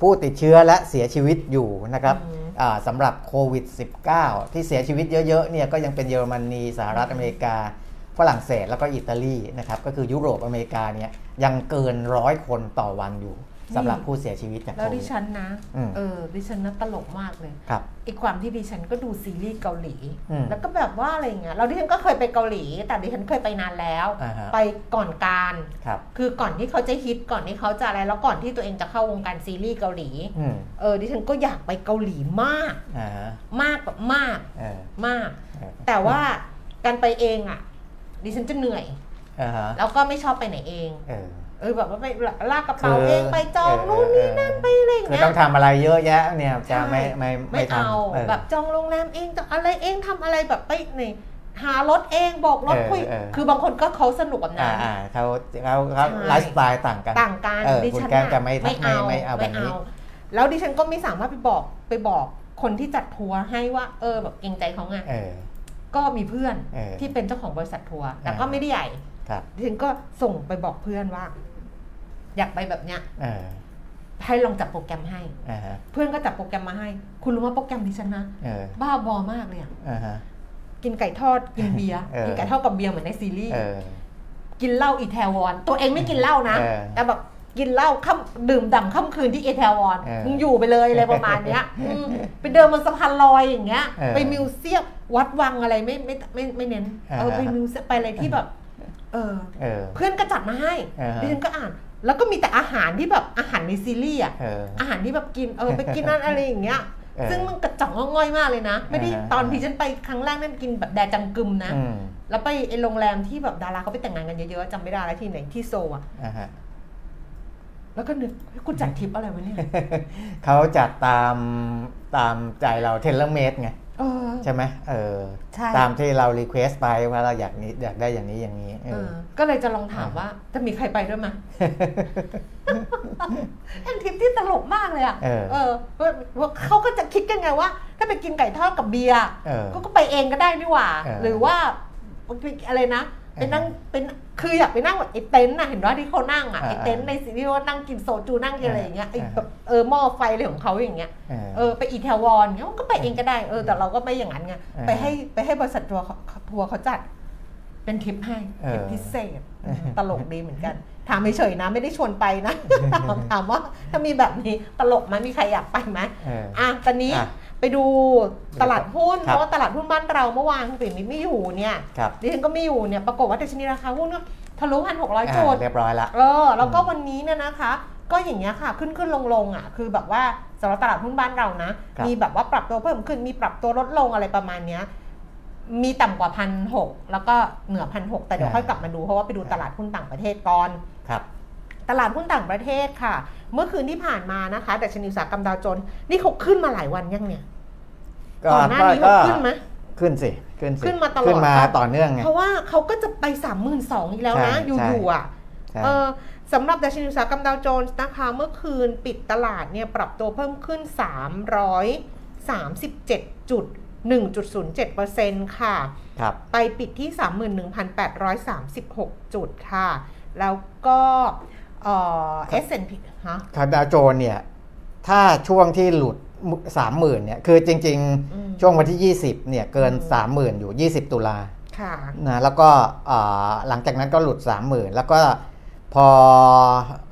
S3: ผู้ติดเชื้อและเสียชีวิตอยู่นะครับ
S2: อืม
S3: อ่าสำหรับโควิด -19 ที่เสียชีวิตเยอะๆเนี่ยก็ยังเป็นเยอรมนีสหรัฐอเมริกา ฝรั่งเศสแล้วก็อิตาลีนะครับก็คือยุโรปอเมริกาเนี่ยยังเกินร้อยคนต่อวันอยู่ สำหรับผู้เสียชีวิตจาก
S2: แล้ว
S3: โค
S2: ดิ
S3: วิด
S2: ฉันนะ
S3: อืม
S2: เออดิฉันนะตลกมากเลย
S3: ครับ
S2: อีกความที่ดิฉันก็ดูซีรีส์เกาหลี
S3: อืม
S2: แล้วก็แบบว่าอะไรเงี้ยเราดิฉันก็เคยไปเกาหลี แต่ดิฉันเคยไปนานแล้ว
S3: อ่าฮะ
S2: ไปก่อนการ
S3: ครับ
S2: คือก่อนที่เขาจะฮิตก่อนที่เขาจะอะไรแล้วก่อนที่ตัวเองจะเข้าวงการซีรีส์เกาหลี
S3: อืม
S2: เออดิฉันก็อยากไปเกาหลีมาก
S3: อ่าฮะ
S2: มากแบบมาก
S3: เออ
S2: มาก
S3: เออ
S2: แต่ว่าการไปเองอะดิฉันจะเหนื่อย
S3: อ่าฮะ
S2: แล้วก็ไม่ชอบไปไหนเอง
S3: เออ
S2: เออแบบว่าไปลากกระเป๋า
S3: คือ
S2: เองไปจอง
S3: เออ
S2: นู่นนี่นั่นไปอะไรอย่าง
S3: คือ
S2: เงี้ย
S3: ต้องทำอะไรเยอะแยะเนี่ยจะ
S2: ใช่
S3: ไม่ไม่
S2: ไม่
S3: ทำ
S2: เอา
S3: เออ
S2: แบบจองโรงแรมเองจะอะไรเองทำอะไรแบบไปนี่หารถเองโบอกรถ
S3: เออ
S2: คุย
S3: เออ
S2: คือบางคนก็เขาสนุกกับ
S3: อ่า
S2: นั้น
S3: อ่าเขาเขาเขา
S2: ใช่
S3: ไลฟ์สไตล์ต่างกัน
S2: ต่างกัน
S3: เออ
S2: ดิ
S3: คุณ
S2: ฉัน
S3: แก้ม
S2: น่
S3: จะไม่
S2: ไม่เอา
S3: ไม่เอาแบบนี้
S2: แล้วดิฉันก็ไม่สามารถไปบอกไปบอกคนที่จัดทัวร์ให้ว่า เออแบบเกรงใจเขาไง
S3: เออ
S2: ก็มีเพื่อน
S3: เออ
S2: ที่เป็นเจ้าของบริษัททัวร์แต่ก็
S3: อ่า
S2: ไม่ได้ใหญ่
S3: ครับ
S2: ดิฉันก็ส่งไปบอกเพื่อนว่า อยากไปแบบเนี้ย
S3: เออ
S2: ให้ลองจัดโปรแกรมให้
S3: อ่าฮะ
S2: เพื่อนก็จัดโปรแกรมมาให้ คุณรู้ว่าโปรแกรมดิฉันนะ
S3: เออ
S2: บ้าบอมากเลยอะ
S3: อ่าฮะ
S2: กินไก่ทอดกินเบียร์
S3: เออ
S2: กินไก่ทอดกับเบียร์เหมือนในซีรีส์
S3: เออ
S2: กินเหล้าอีแทวอน ตัวเองไม่กินเหล้านะ
S3: เออ
S2: แต่แบบกินเหล้าค่ำดื่มด่ำค่ำคืนที่อีแทวอน
S3: เออ
S2: มึงอยู่ไปเลยอะไรประมาณเนี้ยอืมไปเดินบนสะพานลอยอย่างเงี้ย
S3: เออ
S2: ไป museum วัดวังอะไรไม่ไม่ไม่ไม่เน้นเออ
S3: อ่า
S2: ไป museum ไปอะไรที่แบบ เออ
S3: เออ
S2: เพื่อนก็จัดมาให้
S3: อ่าฮะ
S2: ดิฉันก็อ่าน แล้วก็มีแต่อาหารที่แบบอาหารในซีรีส์อะ
S3: เออ
S2: อาหารที่แบบกินเออไปกินนั่นอะไรอย่างเงี้ย
S3: เออ
S2: ซึ่งมันกระจอกง่อยมากเลยนะ ไม่ได้
S3: อ่าฮะ
S2: ตอนที่ฉันไปครั้งแรกนั่นกินแบบแดจังกึมนะ
S3: อืม
S2: แล้วไปไอโรงแรมที่แบบดาราเขาไปแต่งงานกันเยอะๆจำไม่ได้แล้วที่ไหนที่โซลอะ
S3: อ่าฮะ
S2: แล้วก็นึกเฮ้ยกูจัดทริปอะไรวะเนี่ย
S3: เขาจัดตามตามใจเรา tailor-made ไง
S2: เออ
S3: ใช่ไหมเออ
S2: ใช่
S3: ตามที่เรา request ไปว่าเราอยากนี้อยากได้อย่างนี้อย่างนี้เอ
S2: เอ
S3: อ
S2: อก็เลยจะลองถามว่าจะมีใครไปด้วยไหมยเป็นทริปที่ตลกมากเลยอะ
S3: เออ
S2: เออว่าเขาก็จะคิดกันไงว่า ถ้าไปกินไก่ทอดกับเบียร์
S3: เออ
S2: ก็ก็ไปเองก็ได้นี่หว่า
S3: เออ
S2: หรือว่าอะไรนะ ไปนั่งเป็นคืออยากไปนั่งแบบไอ้เต็นท์น่ะเห็นว่าที่เขานั่งอะ
S3: เออ
S2: ไอ้เต็นท์ในซีรีส์ว่านั่งกินโซจูนั่งกินอะไรอย่างเงี้ยไอ้
S3: เออ
S2: แบบเออหม้อไฟอะไรของเขาอย่างเงี้ย
S3: เออ
S2: เออไปอีแทวอนเงี้ยก็ไปเองก็ได้เออแต่เราก็ไม่อย่างนั้นไง
S3: เออ
S2: ไปให้ไปให้บริษัททัวร์เขาทัวร์เขาจัดเป็นทริปให้
S3: เออ
S2: ทริปพิเศษตลกดีเหมือนกัน ถามเฉยๆนะไม่ได้ชวนไปนะถามว่าถ้ามีแบบนี้ตลกไหมมีใครอยากไปไหม
S3: เออ
S2: อะตอนนี้
S3: อะ
S2: ไปดูตลาดหุ้น
S3: ครับ
S2: เพราะว่าตลาดหุ้นบ้านเราเมื่อวานคุณปิ่นมิตรไม่อยู่เนี่ย
S3: ครับ
S2: ดิฉันก็ไม่อยู่เนี่ยปรากฏว่าดัชนีราคาหุ้นก็ทะลุพันหกร้อย
S3: อ่า
S2: จุด
S3: เรียบร้อยละ
S2: เออแล้วก็วันนี้เนี่ยนะคะ ก็อย่างเงี้ยค่ะขึ้นขึ้นลงลงอะคือแบบว่าสำหรับตลาดหุ้นบ้านเรานะ
S3: ครับ
S2: มีแบบว่าปรับตัวเพิ่มขึ้นมีปรับตัวลดลงอะไรประมาณเนี้ยมีต่ำกว่าพันหกแล้วก็เหนือพันหกแต่เดี๋ยวค่อยกลับมาดูเพราะว่าไปดูตลาดหุ้นต่างประเทศก่อน
S3: ครับ
S2: ตลาดหุ้นต่างประเทศค่ะ เมื่อคืนที่ผ่านมานะคะดัชนีอุตสาหกรรมดาวโจนส์นี่เขาขึ้นมาหลายวันยังเนี่ยก่อนหน้านี้เขาขึ้นไหม
S3: ขึ้นสิ ขึ้นสิ
S2: ขึ้นมาตลอด
S3: ขึ้นมา
S2: ปะ
S3: ต่อเนื่องไง
S2: เพราะว่าเขาก็จะไป3 2 0 0 0อีกแล้วนะ
S3: ใช่
S2: อยู่ๆอะ
S3: ใช่
S2: เออสำหรับดัชนีอุตสาหกรรมดาวโจนส์นะคะ เมื่อคืนปิดตลาดเนี่ยปรับตัวเพิ่มขึ้น 337จุด1.07%ค่ะ
S3: ครับ
S2: ไปปิดที่ 31,836 จุดค่ะ แล้วก็ เอ่อ S&P ฮะ
S3: ค่าดาวโจนส์เนี่ย ถ้าช่วงที่หลุดสามหมื่นเนี่ย คือจริง
S2: อืม
S3: ๆช่วงวันที่ 20เนี่ยเกิน
S2: อืม
S3: สามหมื่นอยู่ 20 ตุลา
S2: ค่ะ
S3: นะแล้วก็อ่าหลังจากนั้นก็หลุด30,000แล้วก็พอ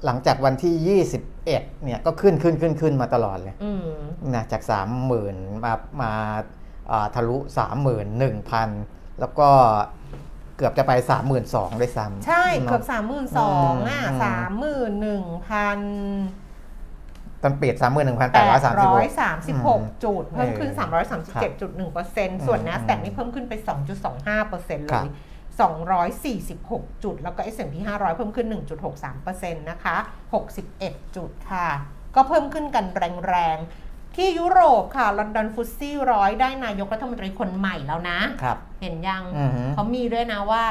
S3: หลังจากวันที่ 21เนี่ยก็ขึ้นขึ้นขึ้นขึ้นมาตลอดเลย
S2: อืม
S3: นะจาก 30,000 มามาอ่าทะลุ 31,000 แล้วก็ เกือบจะไป 32,000ด้วยซ้ำ
S2: ใช่เกือบ
S3: เนาะ
S2: สามหมื่นสองอะ
S3: อืม
S2: สามหมื่นหนึ่งพัน
S3: ตอนปิด
S2: แปดร้อยสามสิบหก
S3: 31,836
S2: จุด เพิ่มขึ้น
S3: เออ
S2: สามร้อยสามสิบเจ็ดจุดหนึ่งเปอร์เซ็นต์ส่วน
S3: อืม
S2: NASDAQ นี่เพิ่มขึ้นไปสองจุดสองห้าเปอร์เซ็นต์เล
S3: ครั
S2: ย
S3: บ
S2: สองร้อยสี่สิบหกจุด แล้วก็ S&P 500 เพิ่มขึ้นหนึ่งจุดหกสามเปอร์เซ็นต์นะคะหกสิบเอ็ดจุดค่ะ ก็เพิ่มขึ้นกันแรงๆ ที่ยุโรปค่ะลอนดอนฟุตซี่ร้อยได้นายกรัฐมนตรีคนใหม่แล้วนะ
S3: ครับ
S2: เห็นยัง
S3: อือฮึ
S2: เขามีด้วยนะว่า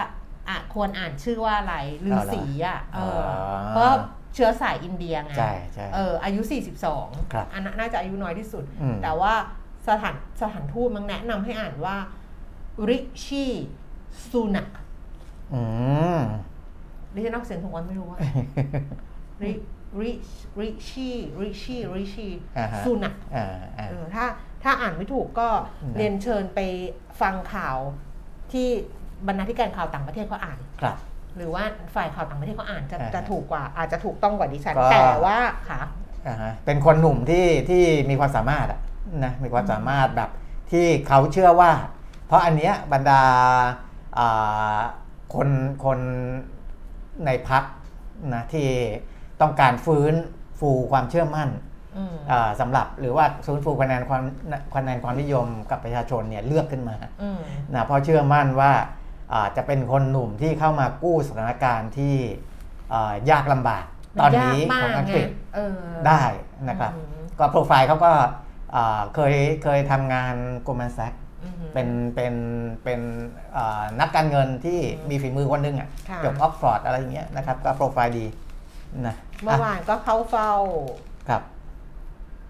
S2: อะควรอ่านชื่อว่าอะไรลือสีอะเออ
S3: อ๋อ
S2: เพราะเชื้อสายอินเดียไง
S3: ใช่ใช่
S2: เอออายุ
S3: ครับ
S2: 42อันนั้นน่าจะอายุน้อยที่สุด
S3: อืม
S2: แต่ว่าสถานสถานทูตมันแนะนำให้อ่านว่าริชีซูนัก
S3: อืม
S2: ดิฉันออกเสียงถูกวันไม่รู้ว่าริ ริริชีริชีริชี
S3: อ่าฮะ
S2: ซูนัก
S3: อ่าอ่า
S2: เออถ้าถ้าอ่านไม่ถูกก็
S3: นะ
S2: เรียนเชิญไปฟังข่าวที่บรรณาธิการข่าวต่างประเทศเขาอ่าน
S3: ครับ
S2: หรือว่าฝ่ายข่าวต่างประเทศเขาอ่านจะ
S3: อ่า
S2: จะถูกกว่าอาจจะถูกต้องกว่าดิฉัน
S3: ก็
S2: แต่ว่าค่ะ
S3: อ่าฮะเป็นคนหนุ่มที่ที่มีความสามารถอะนะมีความสามารถแบบที่เขาเชื่อว่า เพราะอันเนี้ยบรรดาอ่าคนคนในพักนะที่ ต้องการฟื้นฟูความเชื่อมั่น
S2: อืม
S3: อ่าสำหรับหรือว่าฟื้นฟูคะแนนความคะแนนความนิยมกับประชาชนเนี่ยเลือกขึ้นมา
S2: อืม
S3: นะเพราะเชื่อมั่นว่าอ่าจะเป็นคนหนุ่มที่เข้ามากู้สถานการณ์ที่อ่ายากลำบากตอนนี้
S2: มั
S3: ข
S2: ยา
S3: อกง
S2: มาก
S3: อัง
S2: ไง
S3: กฤษ
S2: เออ
S3: ได้นะครับ
S2: อืม
S3: ก็โปรไฟล์เขาก็อ่าเคยเคยทำงาน Goldman Sachs
S2: อืม
S3: เป็นเป็นเป็นอ่านักการเงินที่
S2: อืม
S3: มีฝีมือคนหนึงอะ
S2: ค่ะ
S3: จบออกฟอร์ดอะไรอย่างเงี้ยนะครับก็โปรไฟล์ดี นะ
S2: เมื่อวา
S3: อะ
S2: นก็เข้าเฝ้า
S3: ครับ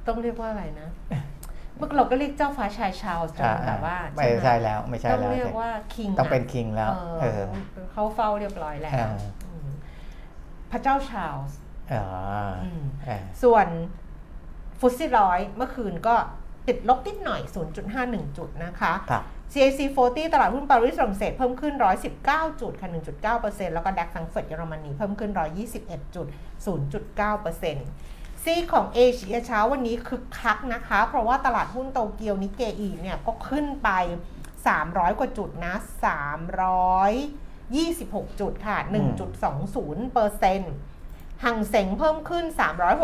S2: ต้องเรียกว่าอะไรนะ เมื่อเราก็เรียกเจ้าฟ้าชายชาลส์จน
S3: อ่า
S2: แบบว่า
S3: ไม่
S2: ห
S3: ใช่แล้ว ไม่ใช่
S2: ต้อง
S3: แล้ว
S2: เรียกว่าคิง
S3: ต้องเป็นคิงแล้ว
S2: เอ
S3: เอ
S2: อ
S3: อ
S2: เข้าเฝ้าเรียบร้อยแล้ว
S3: เออ
S2: มพระเจ้าชาลส์
S3: อ๋อ
S2: อืม
S3: เออ
S2: ส่วนฟุตซี่ร้อยเมื่อคืนก็ติดลบนิดหน่อย 0.51 จุดนะคะ
S3: ครับ
S2: CAC 40 ตลาดหุ้นปารีสฝรั่งเศสเพิ่มขึ้น 119 จุดค่ะ1.9%แล้วก็ดัคซังเฟิร์ตเยอรมนีเพิ่มขึ้น 121จุด0.9%ซีของเอเชียเช้าวันนี้คึกคักนะคะ เพราะว่าตลาดหุ้นโตเกียวนิเกอีเนี่ยก็ขึ้นไป 300 กว่าจุดนะ326 จุดค่ะ 1.20เปอร์เซ็นต์ หังเสงเพิ่มขึ้น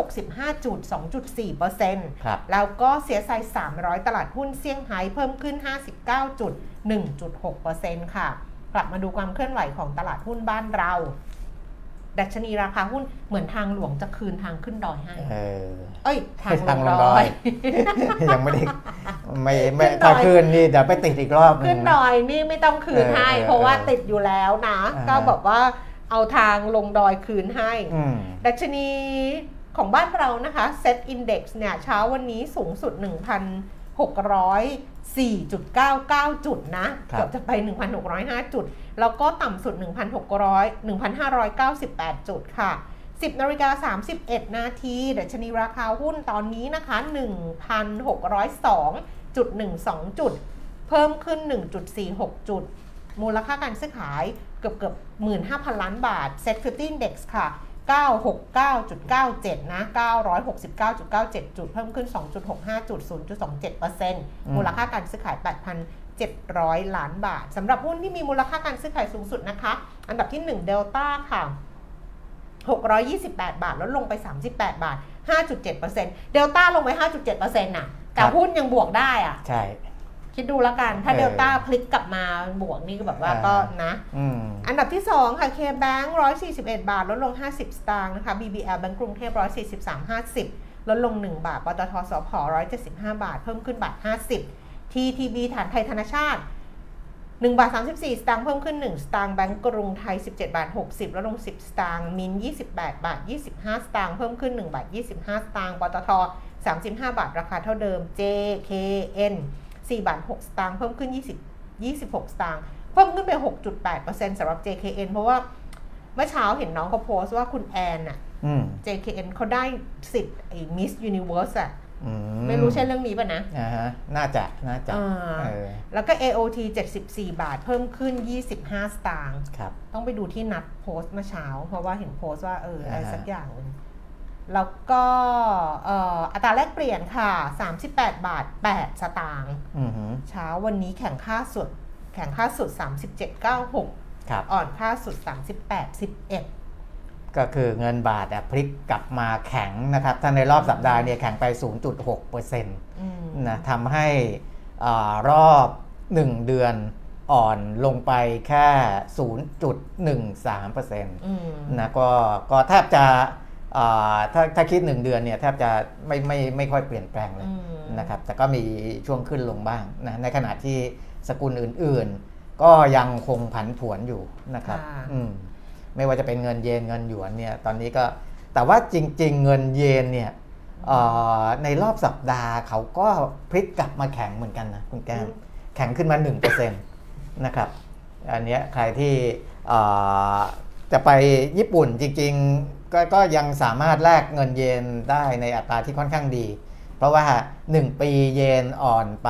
S2: 365จุด2.4เปอร์เซ็นต์
S3: ครับ
S2: แล้วก็เสียไซ300 ตลาดหุ้นเซี่ยงไฮ้เพิ่มขึ้น 59จุด1.6%ค่ะ กลับมาดูความเคลื่อนไหวของตลาดหุ้นบ้านเรา ดัชนีราคาหุ้นเหมือนทางหลวงจะคืนทางขึ้นดอยให้
S3: เออ
S2: เอ้ย ทาง
S3: ทาง
S2: ล
S3: ล
S2: ง
S3: ง
S2: ด
S3: ด
S2: อ
S3: อยยยังไม่ได้ไม่ไม่
S2: ขึ้นดอย
S3: ถ้าคืนนี่เดี๋ยวไปติดอีกรอบหนึ
S2: ขึ้น
S3: ง
S2: ด
S3: นะ
S2: อยนี่ไม่ต้องคืนให้
S3: เออ
S2: เพราะว่า
S3: เออ
S2: ติดอยู่แล้วนะ
S3: อ่า
S2: ก็แบบว่า เอาทางลงดอยคืนให้
S3: อืม
S2: ดัชนีของบ้านเรานะคะ Set Index เนี่ยเช้าวันนี้สูงสุด 1,604.99 จุดนะ
S3: ครับ
S2: เกือบจะไป 1,605 จุด แล้วก็ต่ำสุด 1,600 1,598 จุดค่ะ 10นาฬิกา31 นาทีดัชนีราคาหุ้นตอนนี้นะคะ 1,602.12 จุด เพิ่มขึ้น 1.46 จุด มูลค่าการซื้อขาย เกือบเกือบ15,000ล้านบาท Set 50 Index ค่ะ 969.97 นะ 969.97 จุด เพิ่มขึ้น 2.65 จุด 0.27%มูลค่าการซื้อขาย 8,700 ล้านบาทสำหรับหุ้นที่มีมูลค่าการซื้อขายสูงสุดนะคะ อันดับที่ 1 Delta ค่ะ 628 บาท ลดลงไป 38 บาท 5.7%เดลต้าลงไป 5.7%น่ะ แต่
S3: ครับ
S2: หุ้นยังบวกได้อะ
S3: ใช่
S2: คิดดูแล้วกัน ถ้า
S3: เออ
S2: เดลต้าพลิกกลับมาบวกนี่ก็แบบว่า
S3: อ่า
S2: ก็นะ
S3: อืม
S2: อันดับที่ 2 ค่ะ KBank 141บาท ลดลง 50 สตางค์นะคะ BBL แบงก์กรุงเทพ143 50ลดลง 1 บาทปตทสพ175บาท เพิ่มขึ้นบาท50 TTB ฐานไทยธนชาติ1บาท34 สตางค์เพิ่มขึ้น 1 สตางค์แบงก์กรุงไทย 17 บาท 60ลดลง 10 สตางค์มิน 28 บาท 25 สตางค์เพิ่มขึ้น 1 บาท 25 สตางค์ปตท 35 บาท ราคาเท่าเดิม JKN 4 บาท 6 สตางค์เพิ่มขึ้น 20 26 สตางค์เพิ่มขึ้นไป 6.8%สำหรับ JKN เพราะว่าเมื่อเช้าเห็นน้องเขาโพสต์ว่าคุณแอนน่ะ
S3: อืม
S2: JKN เขาได้สิทธิ์ไอ้ Miss Universe อะ
S3: อื
S2: ไม่รู้ใช่เรื่องนี้ป่ะนะ
S3: อ่าฮะน่าจะ น่าจะ
S2: อ่า
S3: เออ
S2: แล้วก็ AOT 74 บาท เพิ่มขึ้น 25 สตางค์
S3: ครับ
S2: ต้องไปดูที่นัดโพสต์เมื่อเช้า เพราะว่าเห็นโพสต์ว่าเอออะไร
S3: อ่าฮะ
S2: สักอย่างหนึ่ง แล้วก็เอ่ออัตราแลกเปลี่ยนค่ะ 38 บาท 8 สตางค์
S3: อือหือ
S2: เช้าวันนี้แข่งค่าสุด แข่งค่าสุด 37.96
S3: ครับ
S2: อ่อนค่าสุด 38.11
S3: ก็คือเงินบาทอะพลิกกลับมาแข็งนะครับถ้าในรอบสัปดาห์เนี่ยแข็งไป 0.6เปอร์เซ็นต์
S2: อืม
S3: นะทำให้อารอบ 1 เดือนอ่อนลงไปแค่ 0.13เปอร์เซ็นต์
S2: อืม
S3: นะก็ก็แทบจะอ่า ถ้าถ้าคิด1เดือนเนี่ยแทบจะไม่ไม่ไม่ค่อยเปลี่ยนแปลงเลย
S2: อืม
S3: นะครับ แต่ก็มีช่วงขึ้นลงบ้างนะในขณะที่สกุลอื่น ๆ ก็ยังคงผันผวนอยู่นะครับ
S2: ค่ะ
S3: อืมไม่ว่าจะเป็นเงินเยนเงินหยวนเนี่ยตอนนี้ก็แต่ว่าจริง ๆ เงินเยนเนี่ยเอ่อในรอบสัปดาห์เขาก็พลิกกลับมาแข็งเหมือนกันนะคุณแก้มแข็งขึ้นมา 1%นะครับอันเนี้ยใครที่เอ่อจะไปญี่ปุ่นจริง ๆ ก็ก็ยังสามารถแลกเงินเยนได้ในอัตราที่ค่อนข้างดี เพราะว่า 1 ปีเยนอ่อนไป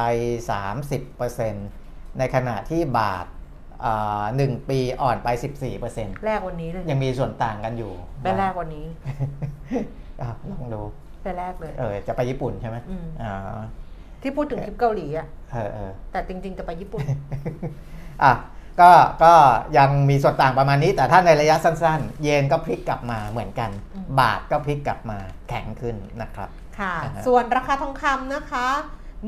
S3: 30%ในขณะที่บาทอ่าหนึ่งปีอ่อนไป 14%
S2: แรกวันนี้เลย
S3: ยังมีส่วนต่างกันอยู่
S2: ไปแรกวันนี้
S3: อะลองดู
S2: ไปแรกเลย
S3: เออ จะไปญี่ปุ่นใช่ไหม
S2: อืม
S3: อ่า
S2: ที่พูดถึงคลิปเกาหลีอะ
S3: เออเออ
S2: แต่จริงๆจะไปญี่ปุ่น
S3: อะ ก็ก็ยังมีส่วนต่างประมาณนี้ แต่ถ้าในระยะสั้นๆ เยนก็พลิกกลับมาเหมือนกัน
S2: อืม
S3: บาทก็พลิกกลับมาแข็งขึ้นนะครับ
S2: ค่ะ
S3: อ่าฮะ
S2: ส่วนราคาทองคำนะคะ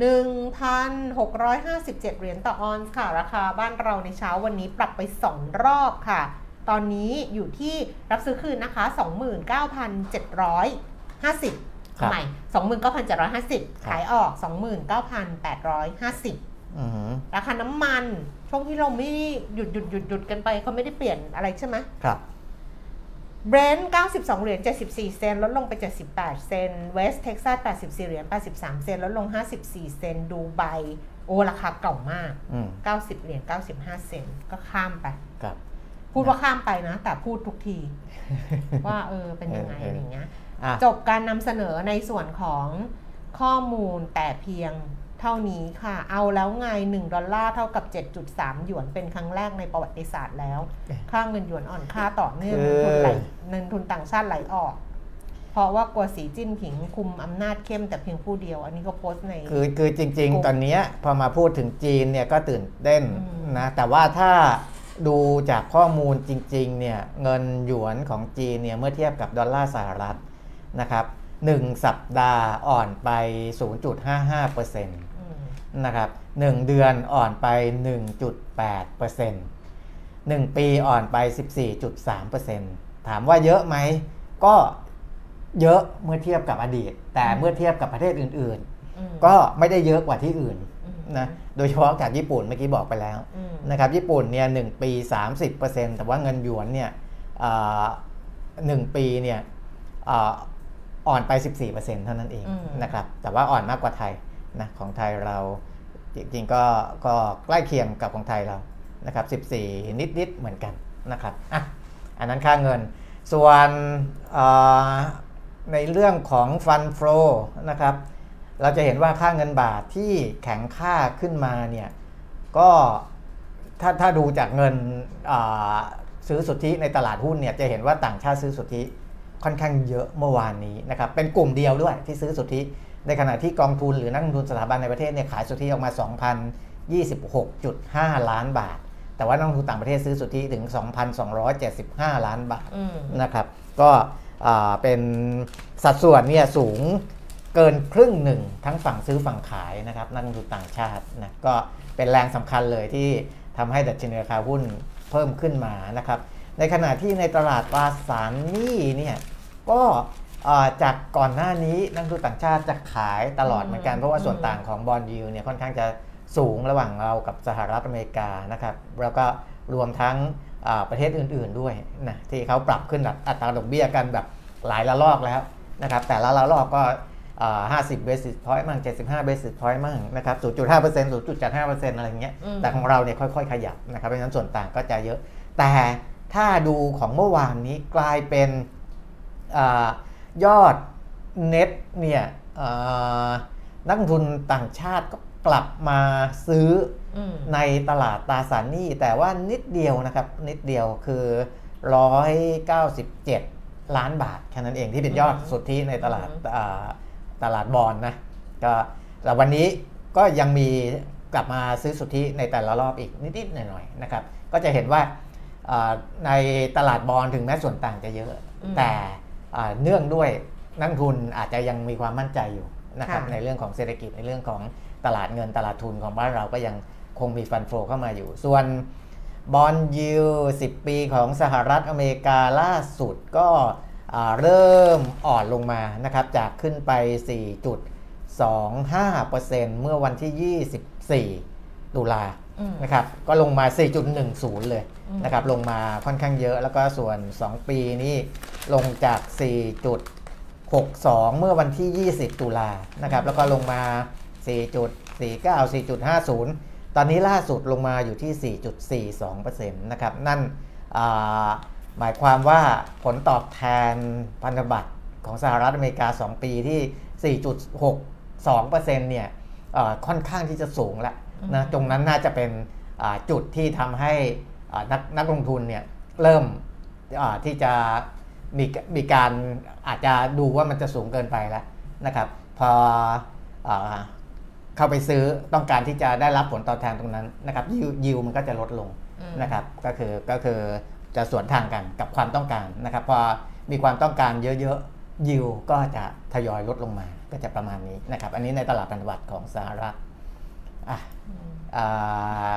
S2: 1,657 เหรียญต่อออนซ์ค่ะ ราคาบ้านเราในเช้าวันนี้ปรับไป 2 รอบค่ะ ตอนนี้อยู่ที่รับซื้อคืนนะคะ 29,750
S3: ครับ
S2: ใหม่29,750ขายออก29,850
S3: อือหือ
S2: ราคาน้ำมันช่ วงที่เราไม่หยุดหยุดหยุดหยุดกันไปเขาไม่ได้เปลี่ยนอะไรใช่ไหม
S3: ครับ
S2: เบรนท์92 เหรียญ 74 เซนต์ลดลงไป 78 เซนต์เวสเท็กซัส 84 เหรียญ 83 เซนต์ลดลง 54 เซนต์ดูไบ โอ้ ราคาเก่ามาก
S3: อืม
S2: 90 เหรียญ 95 เซนต์ก็ข้ามไป
S3: ครับ
S2: พูดว่าข้ามไปนะ แต่พูดทุกที ว่าเออ เป็นยังไง
S3: เออเอออ
S2: อะไรเงี้ย
S3: อะ
S2: จบการนำเสนอในส่วนของข้อมูลแต่เพียง เท่านี้ค่ะ เอาแล้วไง 1 ดอลลาร์เท่ากับ 7.3 หยวนเป็นครั้งแรกในประวัติศาสตร์แล้ว ค่าเงินหยวนอ่อนค่าต่อเนื่อง
S3: คื
S2: เงิน
S3: อ
S2: ทุนไหลเงินทุนต่างชาติไหลออก เพราะว่ากลัวสีจิ้นผิงคุมอำนาจเข้มแต่เพียงผู้เดียว อันนี้ก็โพสต์ใน
S3: คือคือจริง
S2: กลุ่ม
S3: ๆตอนเนี้ยพอมาพูดถึงจีนเนี่ยก็ตื่นเต้น
S2: อืม
S3: นะแต่ว่าถ้าดูจากข้อมูลจริงๆเนี่ยเงินหยวนของจีนเนี่ยเมื่อเทียบกับดอลลาร์สหรัฐนะครับ หนึ่งสัปดาห์อ่อนไป 0.55%น
S2: อืมะ
S3: ครับหนึ่งเดือนอ่อนไป 1.8%หนึ่งปีอ่อนไป 14.3%ถามว่าเยอะไหม ก็เยอะเมื่อเทียบกับอดีต แต่เมื่อเทียบกับประเทศอื่นๆ
S2: อืม
S3: ก็ไม่ได้เยอะกว่าที่อื่น
S2: อืม
S3: นะโดยเฉพาะจากญี่ปุ่นเมื่อกี้บอกไปแล้ว
S2: อืม
S3: นะครับญี่ปุ่นเนี่ยหปี 30%แต่ว่าเงินหยวนเนี่ยอ่าหนึ่งปีเนี่ย อ่าอ่อนไป 14%เท่านั้นเอง
S2: อืม
S3: นะครับ แต่ว่าอ่อนมากกว่าไทยนะของไทยเราจริงๆก็ก็ใกล้เคียงกับของไทยเรานะครับ 14 นิดๆเหมือนกันนะครับอะอันนั้นค่าเงิน ส่วนอ่าในเรื่องของฟันโฟนะครับ เราจะเห็นว่าค่าเงินบาทที่แข็งค่าขึ้นมาเนี่ยก็ถ้าถ้าดูจากเงินอ่าซื้อสุทธิในตลาดหุ้นเนี่ยจะเห็นว่าต่างชาติซื้อสุทธิ ค่อนข้างเยอะเมื่อวานนี้นะครับเป็นกลุ่มเดียวด้วยที่ซื้อสุทธิ ในขณะที่กองทุนหรือนักลงทุนสถาบันในประเทศเนี่ยขายสุทธิออกมา 2,026.5 ล้านบาท แต่ว่านักลงทุนต่างประเทศซื้อสุทธิถึง 2,275 ล้านบาท
S2: อืม
S3: นะครับก็อ่าเป็นสัดส่วนเนี่ยสูงเกินครึ่งหนึ่งทั้งฝั่งซื้อฝั่งขายนะครับนักลงทุนต่างชาตินะก็เป็นแรงสำคัญเลยที่ทำให้ดัชนีราคาหุ้นเพิ่มขึ้นมานะครับในขณะที่ในตลาดตราสารหนี้เนี่ย ก็อ่าจากก่อนหน้านี้นักลงทุนต่างชาติจะขายตลอดเหมือนกัน เพราะว่าส่วนต่างของบอลยูเนี่ยค่อนข้างจะสูงระหว่างเรากับสหรัฐอเมริกานะครับแล้วก็รวมทั้งอ่าประเทศอื่น ๆด้วยนะที่เขาปรับขึ้นอัตราดอกเบี้ยกันแบบหลายละลอกแล้วนะครับแต่ละละลอกก็อ่า50 basis point มั่ง75 basis point มั่งนะครับ0.5% 0.75%อะไรอย่างเงี้ย
S2: อืม
S3: แต่ของเราเนี่ยค่อย ๆ ขยับนะครับเพราะฉะนั้นส่วนต่างก็จะเยอะ แต่ถ้าดูของเมื่อวานนี้กลายเป็น อายอดเน็ตเนี่ยอ่านักลงทุนต่างชาติก็กลับมาซื้อ
S2: อืม
S3: ในตลาดตราสารหนี้ แต่ว่านิดเดียวนะครับนิดเดียวคือ 197 ล้านบาทแค่นั้นเองที่เป็นยอด
S2: อืม
S3: สุทธิในตลาด
S2: อืม
S3: อ่าตลาดบอลนะก็แต่วันนี้ก็ยังมีกลับมาซื้อสุทธิในแต่ละรอบอีกนิดๆหน่อยๆนะครับ ก็จะเห็นว่าอ่าในตลาดบอลถึงแม้ส่วนต่างจะเยอะ
S2: อืม
S3: แต่อ่า เนื่องด้วยนักลงทุนอาจจะยังมีความมั่นใจอยู่นะครับ
S2: ค่ะ
S3: ในเรื่องของเศรษฐกิจในเรื่องของตลาดเงินตลาดทุนของบ้านเราก็ยังคงมีฟันโฟเข้ามาอยู่ ส่วนบอลยิว10ปีของสหรัฐอเมริกาล่าสุดก็อ่าเริ่มอ่อนลงมานะครับจากขึ้นไป 4.25%เมื่อวันที่ 24 ตุลา
S2: อืม
S3: นะครับก็ลงมา 4.10 เลย
S2: อืม
S3: นะครับลงมาค่อนข้างเยอะแล้วก็ส่วน 2 ปีนี่ลงจาก 4.62 เมื่อวันที่ 20 ตุลานะครับแล้วก็ลงมา 4.49 4.50 ตอนนี้ล่าสุดลงมาอยู่ที่ 4.42%นะครับนั่นอ่าหมายความว่าผลตอบแทนพันธบัตรของสหรัฐอเมริกา 2 ปีที่ 4.62%เนี่ยเอ่อค่อนข้างที่จะสูงแล้ว นะ
S2: อืม
S3: ตรงนั้นน่าจะเป็นอ่าจุดที่ทำให้อ่านักนักลงทุนเนี่ยเริ่มอ่าที่จะมีมีการอาจจะดูว่ามันจะสูงเกินไปแล้วนะครับพออาเข้าไปซื้อต้องการที่จะได้รับผลตอบแทนตรงนั้นนะครับยิวยิวมันก็จะลดลง
S2: อืม
S3: นะครับก็คือก็คือจะสวนทางกันกับความต้องการนะครับพอมีความต้องการเยอะๆยิวก็จะทยอยลดลงมาก็จะประมาณนี้นะครับอันนี้ในตลาดพันธบัตรของสหรัฐอะอ่า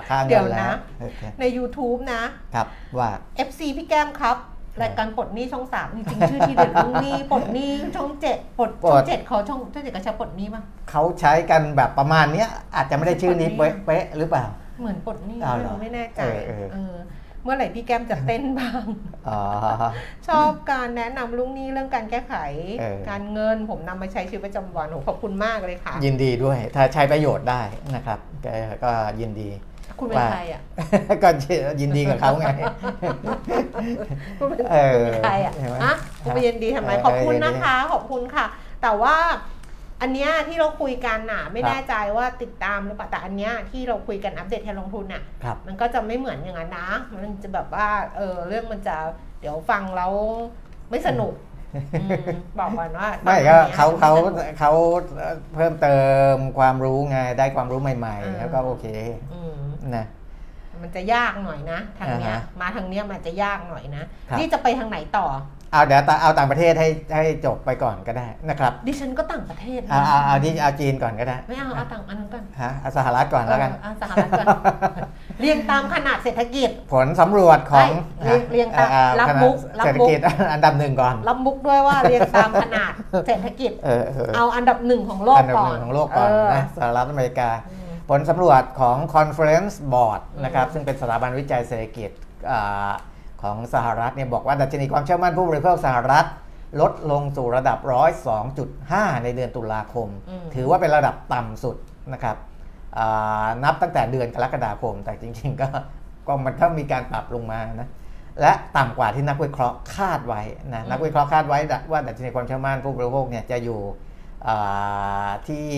S3: ค่า
S2: เดี๋
S3: เงิ
S2: ยวน
S3: แล้
S2: นะ
S3: วโอเค
S2: ใน YouTube นะ
S3: ครับว่า
S2: FC พี่แก้มครับ รายการปลดหนี้ช่องสามจริงๆชื่อที่เด็ดเรื่องหนี้ปลดหนี้ช่องเจ็ดปลดช่องเจ็ดเขาช่องช่องเจ็ดก็ใช้ปลดหนี้ป่ะ
S3: เขาใช้กันแบบประมาณเนี้ยอาจจะไม่ได้ชื่อนี้เป๊ะๆหรือเปล่า
S2: เหมือนปลดหนี้
S3: อ้าวเหรอ
S2: ไม่แน่ใจ
S3: เออเออ
S2: เออเมื่อไหร่พี่แก้มจะเต้นบ้าง
S3: อ๋อ
S2: ชอบการแนะนำลุงนี้เรื่องการแก้ไข
S3: เออ
S2: การเงินผมนำมาใช้ชีวิตประจำวันโหขอบคุณมากเลยค่ะ
S3: ยินดีด้วย ถ้าใช้ประโยชน์ได้นะครับก็ก็ยินดี
S2: คุณเป็น
S3: ว่า
S2: ใครอะ
S3: ก็ยินดีกับเขาไง
S2: คุณเป็น
S3: เออ
S2: ใครอะ
S3: เห็นไหม
S2: อะคุณไปยินดีทำไม
S3: เออ
S2: ขอบคุณ
S3: ยินดี
S2: นะคะ ขอบคุณค่ะ แต่ว่า อันเนี้ยที่เราคุยกันน่ะไม่
S3: ครับ
S2: แน่ใจว่าติดตามหรือเปล่าแต่อันเนี้ยที่เราคุยกันอัปเดตการลงทุนน่ะ
S3: ครับ
S2: มันก็จะไม่เหมือนอย่างนั้นนะมันจะแบบว่าเออเรื่องมันจะเดี๋ยวฟังแล้วไม่สนุกอืมบอกก่อนว่า
S3: ไม่
S2: ตอน
S3: ก็
S2: นี้ย
S3: เขาเขา
S2: ไม่สนุก
S3: เขาเพิ่มเติมความรู้ไงได้ความรู้ใหม่
S2: อ่า
S3: ๆแล้วก็โอเค
S2: อืม
S3: นะ
S2: มันจะยากหน่อยนะทางเนี้ย
S3: อ่าฮะ
S2: มาทางเนี้ยมันจะยากหน่อยนะ
S3: ครับ
S2: นี่จะไปทางไหนต่อ
S3: เอาเดี๋ยวตาเอาต่างประเทศให้ให้จบไปก่อนก็ได้นะครับ
S2: ดิฉันก็ต่างประเทศนะ
S3: เอาเอาเอาที่เอาจีนก่อนก็ได้
S2: ไม่เอาเอาต่างอันนั้นก่อน
S3: ฮะเอาสหรัฐก่อนแล้วกัน
S2: เออเอาสหรัฐก่อนเรียงตามขนาดเศรษฐกิจ
S3: ผลสำรวจของ
S2: เอ้ยเรียงเรียงตาม
S3: อ่
S2: รับ
S3: ขณะ
S2: มุกรับ
S3: เศรษฐ
S2: มุก
S3: กิจ อันดับหนึ่งก่อน
S2: รับมุกด้วยว่าเรียงตามขนาดเศรษฐกิจ
S3: เออเออ
S2: เอาอันดับหนึ่งของโลก
S3: อันดับ
S2: ก่อ
S3: ห
S2: น
S3: นึ่งของโลกก่อน
S2: เนะ
S3: สหรัฐอเมริกา
S2: อืม
S3: ผลสำรวจของ Conference Board นะครับ
S2: อืม
S3: ซึ่งเป็นสถาบันวิจัยเศรษฐกิจอา ของสหรัฐเนี่ยบอกว่าดัชนีความเชื่อมั่นผู้บริโภคสหรัฐ ลดลงสู่ระดับ102.5ในเดือนตุลาคม
S2: อืม
S3: ถือว่าเป็นระดับต่ำสุดนะครับอ่านับตั้งแต่เดือนกรกฎาคม แต่จริงๆ ก็ก็มันก็มีการปรับลงมานะและต่ำกว่าที่นักวิเคราะห์คาดไว้นะนักวิเคราะห์คาดไว้ว่าดัชนีความเชื่อมั่นผู้บริโภคเนี่ยจะอยู่อ่าที่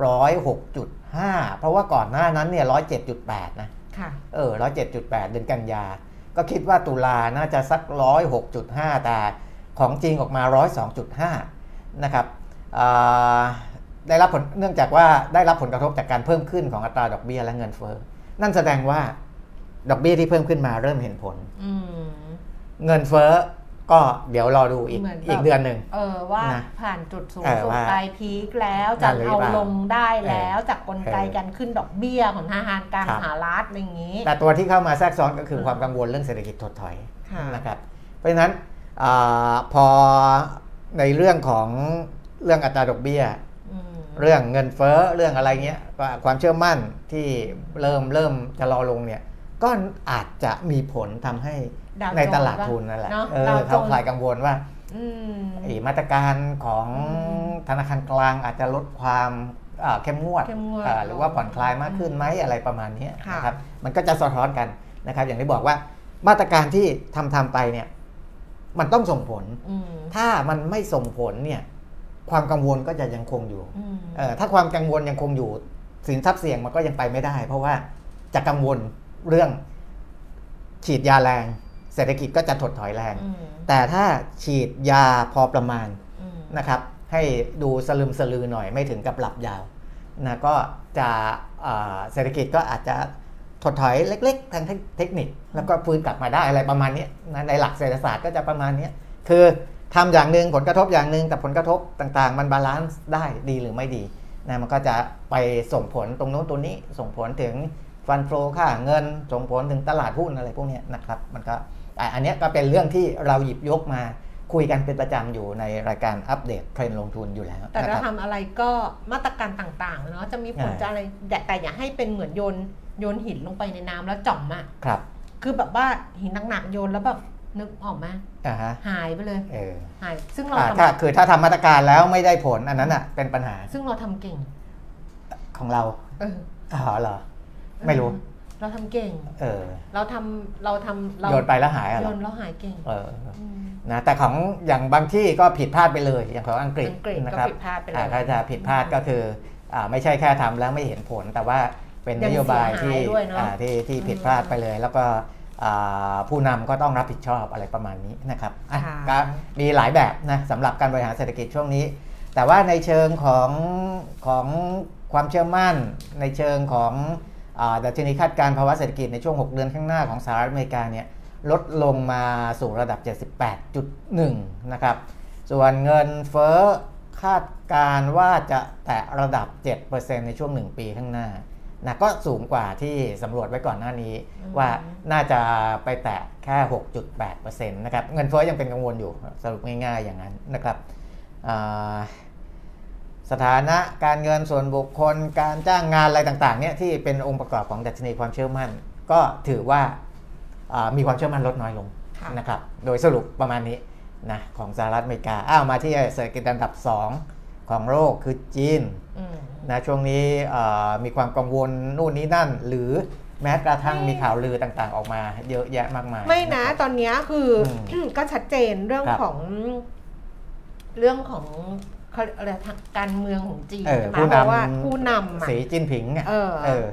S3: 106.5เพราะว่าก่อนหน้านั้นเนี่ย107.8นะ
S2: ค่ะ
S3: เออ107.8เดือนกันยา ก็คิดว่าตุลาน่าจะสัก106.5แต่ของจริงออกมา102.5นะครับอ่าได้รับผลเนื่องจากว่าได้รับผลกระทบจากการเพิ่มขึ้นของอัตราดอกเบี้ยและเงินเฟ้อนั่นแสดงว่าดอกเบี้ยที่เพิ่มขึ้นมาเริ่มเห็นผล
S2: อืม
S3: เงินเฟ้อ ก็เดี๋ยวรอดูอีก
S2: เหมือนแบบ
S3: อีกเดือนหนึ่ง
S2: เออว่า
S3: นะ
S2: ผ่านจุดสูง
S3: เออ
S2: สุด
S3: ว่า
S2: ปลายพีคแล้ว
S3: นั่
S2: จะ
S3: นหรือ
S2: เอา
S3: เปล่า
S2: ลงได้แล้ว
S3: เออ
S2: จากกลไก
S3: เออ
S2: การขึ้นดอกเบี้ยของทหารกลาร
S3: ครับ
S2: สหรัฐอะไรอย่างนี้
S3: แต่ตัวที่เข้ามาแทรกซ้อนก็คือ
S2: อืม
S3: ความกังวลเรื่องเศรษฐกิจถดถอย
S2: ค่ะ
S3: นะครับเพราะฉะนั้นอาพอในเรื่องของเรื่องอัตราดอกเบี้ย
S2: อืม
S3: เรื่องเงินเฟ้อเรื่องอะไรเงี้ยก็ความเชื่อมั่นที่เริ่มเริ่มจะรอลงเนี่ยก็อาจจะมีผลทำให้
S2: ดาวโจนส์
S3: ในตลาดทุนนั่นแหละ
S2: เนอะ
S3: เออ
S2: ดาวโจนส์
S3: เขาคลายกังวลว่า
S2: อืม
S3: ไอ้มาตรการของ
S2: อืม
S3: ธนาคารกลางอาจจะลดความอ่าเข้มงวด
S2: เข้มงวด
S3: อ่าหรือว่าผ่อนคลายมากขึ้น
S2: อืม
S3: ไหมอะไรประมาณนี้
S2: ค่ะ
S3: นะครับมันก็จะสะท้อนกันนะครับ อย่างที่บอกว่ามาตรการที่ทำทำไปเนี่ย มันต้องส่งผล
S2: อืม
S3: ถ้ามันไม่ส่งผลเนี่ย ความกังวลก็จะยังคงอยู่
S2: อืม
S3: เออถ้าความกังวลยังคงอยู่สินทรัพย์เสี่ยงมันก็ยังไปไม่ได้ เพราะว่าจะกังวลเรื่องฉีดยาแรง เศรษฐกิจก็จะถดถอยแรง
S2: อืม
S3: แต่ถ้าฉีดยาพอประมาณ
S2: อืม
S3: นะครับให้ดูสลึมสลือหน่อยไม่ถึงกับหลับยาวนะก็จะอ่าเศรษฐกิจก็อาจจะถดถอยเล็ก ๆ ทางเทคนิค แล้วก็ฟื้นกลับมาได้อะไรประมาณเนี้ยนะในหลักเศรษฐศาสตร์ก็จะประมาณเนี้ยคือทำอย่างหนึ่งผลกระทบอย่างหนึ่งแต่ผลกระทบต่างๆ มัน balance ได้ดีหรือไม่ดีนะมันก็จะไปส่งผลตรงโน้นตัวนี้ส่งผลถึง fund flow ค่าเงินส่งผลถึงตลาดหุ้นอะไรพวกเนี้ยนะครับมันก็ อะอันเนี้ยก็เป็นเรื่องที่เราหยิบยกมาคุยกันเป็นประจำอยู่ในรายการอัปเดตเทรนด์ลงทุนอยู่แล้ว
S2: แต่
S3: นะค
S2: เรา
S3: รับ
S2: ทำอะไรก็มาตรการต่างๆเนาะจะมีผล
S3: อ่า
S2: จะอะไรแต่แต่อย่าให้เป็นเหมือนโยนโยนหินลงไปในน้ำแล้วจ่อมอะ
S3: ครับ
S2: คือแบบว่าหินหนักๆโยนแล้วแบบนึกออกมา
S3: อ่าฮะ
S2: หายไปเลย
S3: เออ
S2: หายซึ่งเรา
S3: อ่า
S2: ทำ
S3: ถ้าคือถ้าทำมาตรการแล้วไม่ได้ผลอันนั้นอะเป็นปัญหา
S2: ซึ่งเราทำเก่ง
S3: ของเรา
S2: เออ
S3: อ๋อเหรอ ไม่รู้
S2: เราทำเก่ง
S3: เออ
S2: เราทำเราทำเรา
S3: โยนไปแล้วหายอะเห
S2: โย
S3: รอ
S2: นแล้วหายเก่ง
S3: เออ
S2: อืม
S3: นะ แต่ของอย่างบางที่ก็ผิดพลาดไปเลย อย่างของอังกฤษ
S2: อังกฤษ
S3: นะ
S2: ก็
S3: ครับ
S2: ผิดพลาดไปเล
S3: อ่ายถ้าจะผิดพลาดก็คืออ่าไม่ใช่แค่ทำแล้วไม่เห็นผล แต่ว่าเป็น
S2: ยั
S3: น
S2: ง
S3: โยบายที่
S2: เสียหายด้วยเนอะ
S3: อ่าที่ที่ผิดพลาดไปเลย แล้วก็อ่าผู้นำก็ต้องรับผิดชอบอะไรประมาณนี้นะครับอะ
S2: ค่ะ
S3: ก็มีหลายแบบนะสำหรับการบริหารเศรษฐกิจช่วงนี้ แต่ว่าในเชิงของของความเชื่อมั่นในเชิงของอา ดัชนีคาดการณ์ภาวะเศรษฐกิจในช่วง 6 เดือนข้างหน้าของสหรัฐอเมริกาเนี่ยลดลงมาสู่ระดับ 78.1 นะครับ ส่วนเงินเฟ้อคาดการณ์ว่าจะแตะระดับ 7%ในช่วง 1 ปีข้างหน้านะก็สูงกว่าที่สำรวจไว้ก่อนหน้านี้ ว่าน่าจะไปแตะแค่ 6.8%นะครับ เงินเฟ้อยังเป็นกังวลอยู่สรุปง่ายๆอย่างนั้นนะครับอ่า สถานะการเงินส่วนบุคคล การจ้างงานอะไรต่างๆเนี่ยที่เป็นองค์ประกอบของดัชนีความเชื่อมั่น ก็ถือว่าอ่ามีความเชื่อมั่นลดน้อยลง
S2: ค่ะ
S3: นะครับโดยสรุปประมาณนี้นะของสหรัฐอเมริกาอ้าวมาที่เศรษฐกิจอันดับ 2 ของโลกคือจีน
S2: อืม
S3: นะช่วงนี้เอ่อมีความกังวลนู่นนี้นั่น หรือแม้กระทั่งมีข่าวลือต่างๆออกมา เยอะแยะมากมาย
S2: ไม่นะ
S3: ครับ
S2: ตอนเนี้ยคืออ
S3: ม
S2: ก็ชัดเจนเรื่อง
S3: ครับ
S2: ของเรื่องของ เขาอะไรทางการเมืองของจีน
S3: เออ
S2: ใช่ไหม
S3: ผู้
S2: เพราะว่า
S3: นำ
S2: ผู้นำอะ
S3: สีจิ้นผิงอะ
S2: เออ
S3: เออ